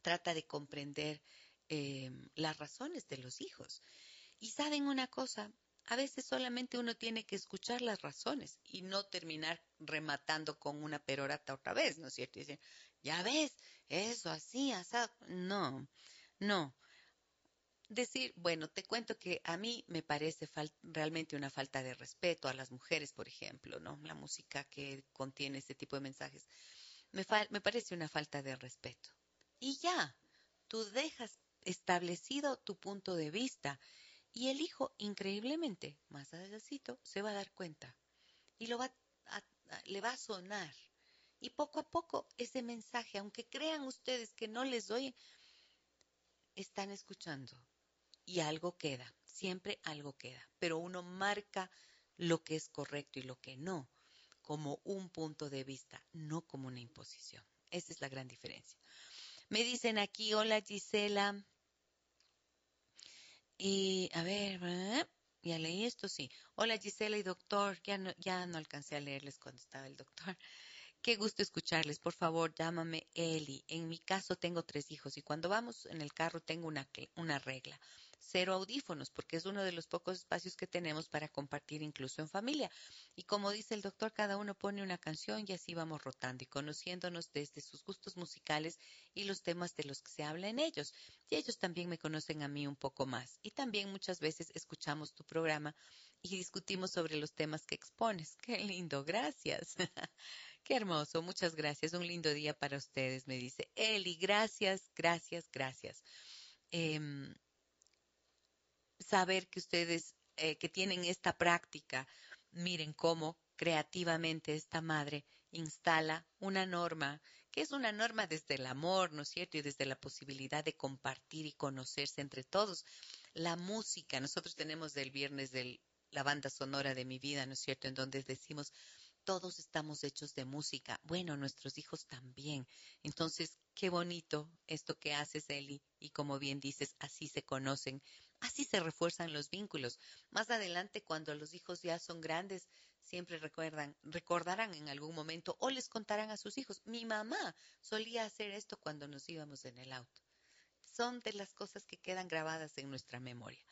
trata de comprender eh, las razones de los hijos. Y saben una cosa, a veces solamente uno tiene que escuchar las razones y no terminar rematando con una perorata otra vez, ¿no es cierto? Decir, ya ves, eso así, así. No, no. Decir, bueno, te cuento que a mí me parece realmente una falta de respeto a las mujeres, por ejemplo, ¿no? La música que contiene este tipo de mensajes. Me, me parece una falta de respeto. Y ya, tú dejas establecido tu punto de vista y el hijo, increíblemente, más adelantito, se va a dar cuenta y lo va le va a sonar. Y poco a poco ese mensaje, aunque crean ustedes que no les doy, están escuchando y algo queda, siempre algo queda, pero uno marca lo que es correcto y lo que no como un punto de vista, no como una imposición. Esa es la gran diferencia. Me dicen aquí, hola Gisela. Y a ver, ya leí esto, sí. Hola Gisela y doctor, ya no, ya no alcancé a leerles cuando estaba el doctor. Qué gusto escucharles. Por favor, llámame Eli. En mi caso tengo tres hijos y cuando vamos en el carro tengo una, una regla. Cero audífonos, porque es uno de los pocos espacios que tenemos para compartir incluso en familia. Y como dice el doctor, cada uno pone una canción y así vamos rotando y conociéndonos desde sus gustos musicales y los temas de los que se habla en ellos. Y ellos también me conocen a mí un poco más. Y también muchas veces escuchamos tu programa y discutimos sobre los temas que expones. Qué lindo, gracias. Qué hermoso, muchas gracias. Un lindo día para ustedes, me dice Eli. Gracias, gracias, gracias. Em, saber que ustedes eh, que tienen esta práctica, miren cómo creativamente esta madre instala una norma, que es una norma desde el amor, ¿no es cierto? Y desde la posibilidad de compartir y conocerse entre todos. La música, nosotros tenemos del viernes la banda sonora de mi vida, ¿no es cierto? En donde decimos, todos estamos hechos de música. Bueno, nuestros hijos también. Entonces, qué bonito esto que haces, Eli. Y como bien dices, así se conocen, así se refuerzan los vínculos. Más adelante, cuando los hijos ya son grandes, siempre recuerdan, recordarán en algún momento o les contarán a sus hijos. Mi mamá solía hacer esto cuando nos íbamos en el auto. Son de las cosas que quedan grabadas en nuestra memoria.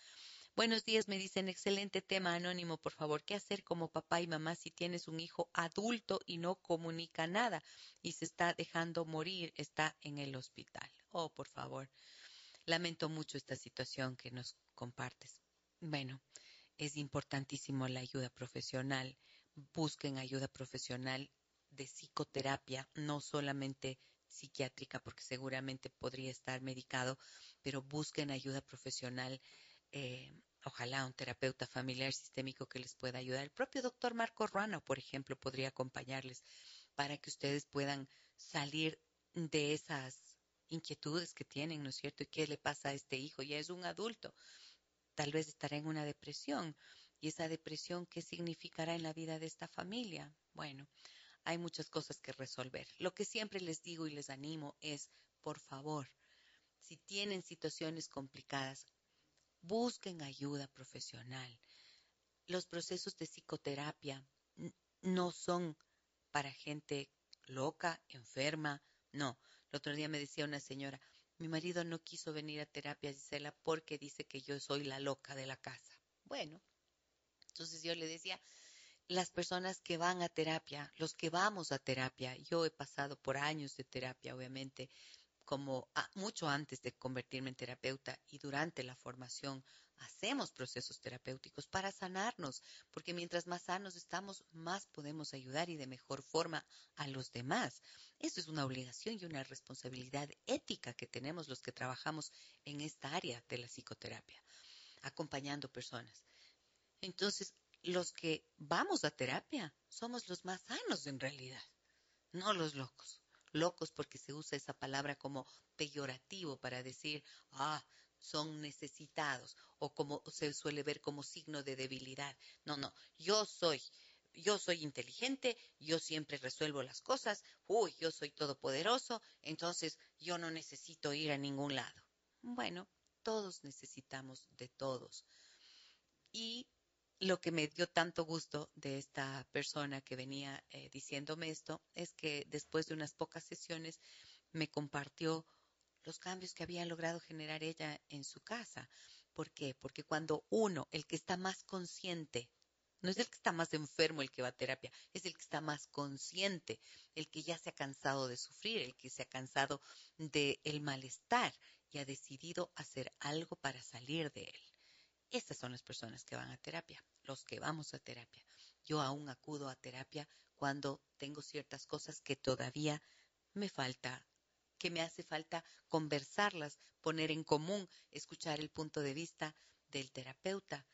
Buenos días, me dicen, excelente tema anónimo, por favor. ¿Qué hacer como papá y mamá si tienes un hijo adulto y no comunica nada y se está dejando morir, está en el hospital? Oh, por favor. Lamento mucho esta situación que nos compartes. Bueno, es importantísimo la ayuda profesional. Busquen ayuda profesional de psicoterapia, no solamente psiquiátrica, porque seguramente podría estar medicado, pero busquen ayuda profesional eh, ojalá un terapeuta familiar sistémico que les pueda ayudar. El propio doctor Marco Ruano, por ejemplo, podría acompañarles para que ustedes puedan salir de esas inquietudes que tienen, ¿no es cierto? ¿Y qué le pasa a este hijo? Ya es un adulto. Tal vez estará en una depresión. ¿Y esa depresión qué significará en la vida de esta familia? Bueno, hay muchas cosas que resolver. Lo que siempre les digo y les animo es, por favor, si tienen situaciones complicadas, busquen ayuda profesional. Los procesos de psicoterapia no son para gente loca, enferma, no. El otro día me decía una señora, mi marido no quiso venir a terapia, Gisela, porque dice que yo soy la loca de la casa. Bueno, entonces yo le decía, las personas que van a terapia, los que vamos a terapia, yo he pasado por años de terapia, obviamente, como mucho antes de convertirme en terapeuta y durante la formación, hacemos procesos terapéuticos para sanarnos, porque mientras más sanos estamos, más podemos ayudar y de mejor forma a los demás. Eso es una obligación y una responsabilidad ética que tenemos los que trabajamos en esta área de la psicoterapia, acompañando personas. Entonces, los que vamos a terapia somos los más sanos en realidad, no los locos locos porque se usa esa palabra como peyorativo para decir, ah, son necesitados o como se suele ver como signo de debilidad. No, no, yo soy, yo soy inteligente, yo siempre resuelvo las cosas, uy, yo soy todopoderoso, entonces yo no necesito ir a ningún lado. Bueno, todos necesitamos de todos. Y lo que me dio tanto gusto de esta persona que venía eh, diciéndome esto es que después de unas pocas sesiones me compartió los cambios que había logrado generar ella en su casa. ¿Por qué? Porque cuando uno, el que está más consciente, no es el que está más enfermo el que va a terapia, es el que está más consciente, el que ya se ha cansado de sufrir, el que se ha cansado del el malestar y ha decidido hacer algo para salir de él. Estas son las personas que van a terapia, los que vamos a terapia. Yo aún acudo a terapia cuando tengo ciertas cosas que todavía me falta, que me hace falta conversarlas, poner en común, escuchar el punto de vista del terapeuta.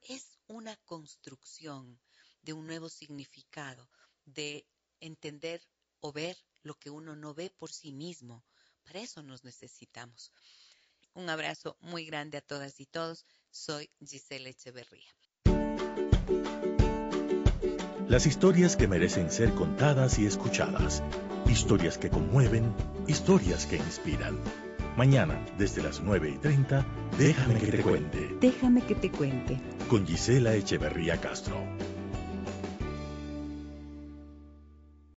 Es una construcción de un nuevo significado, de entender o ver lo que uno no ve por sí mismo. Para eso nos necesitamos. Un abrazo muy grande a todas y todos. Soy Giselle Echeverría. Las historias que merecen ser contadas y escuchadas. Historias que conmueven, historias que inspiran. Mañana, desde las 9 y 30, déjame que te cuente. Déjame que te cuente. Con Gisela Echeverría Castro.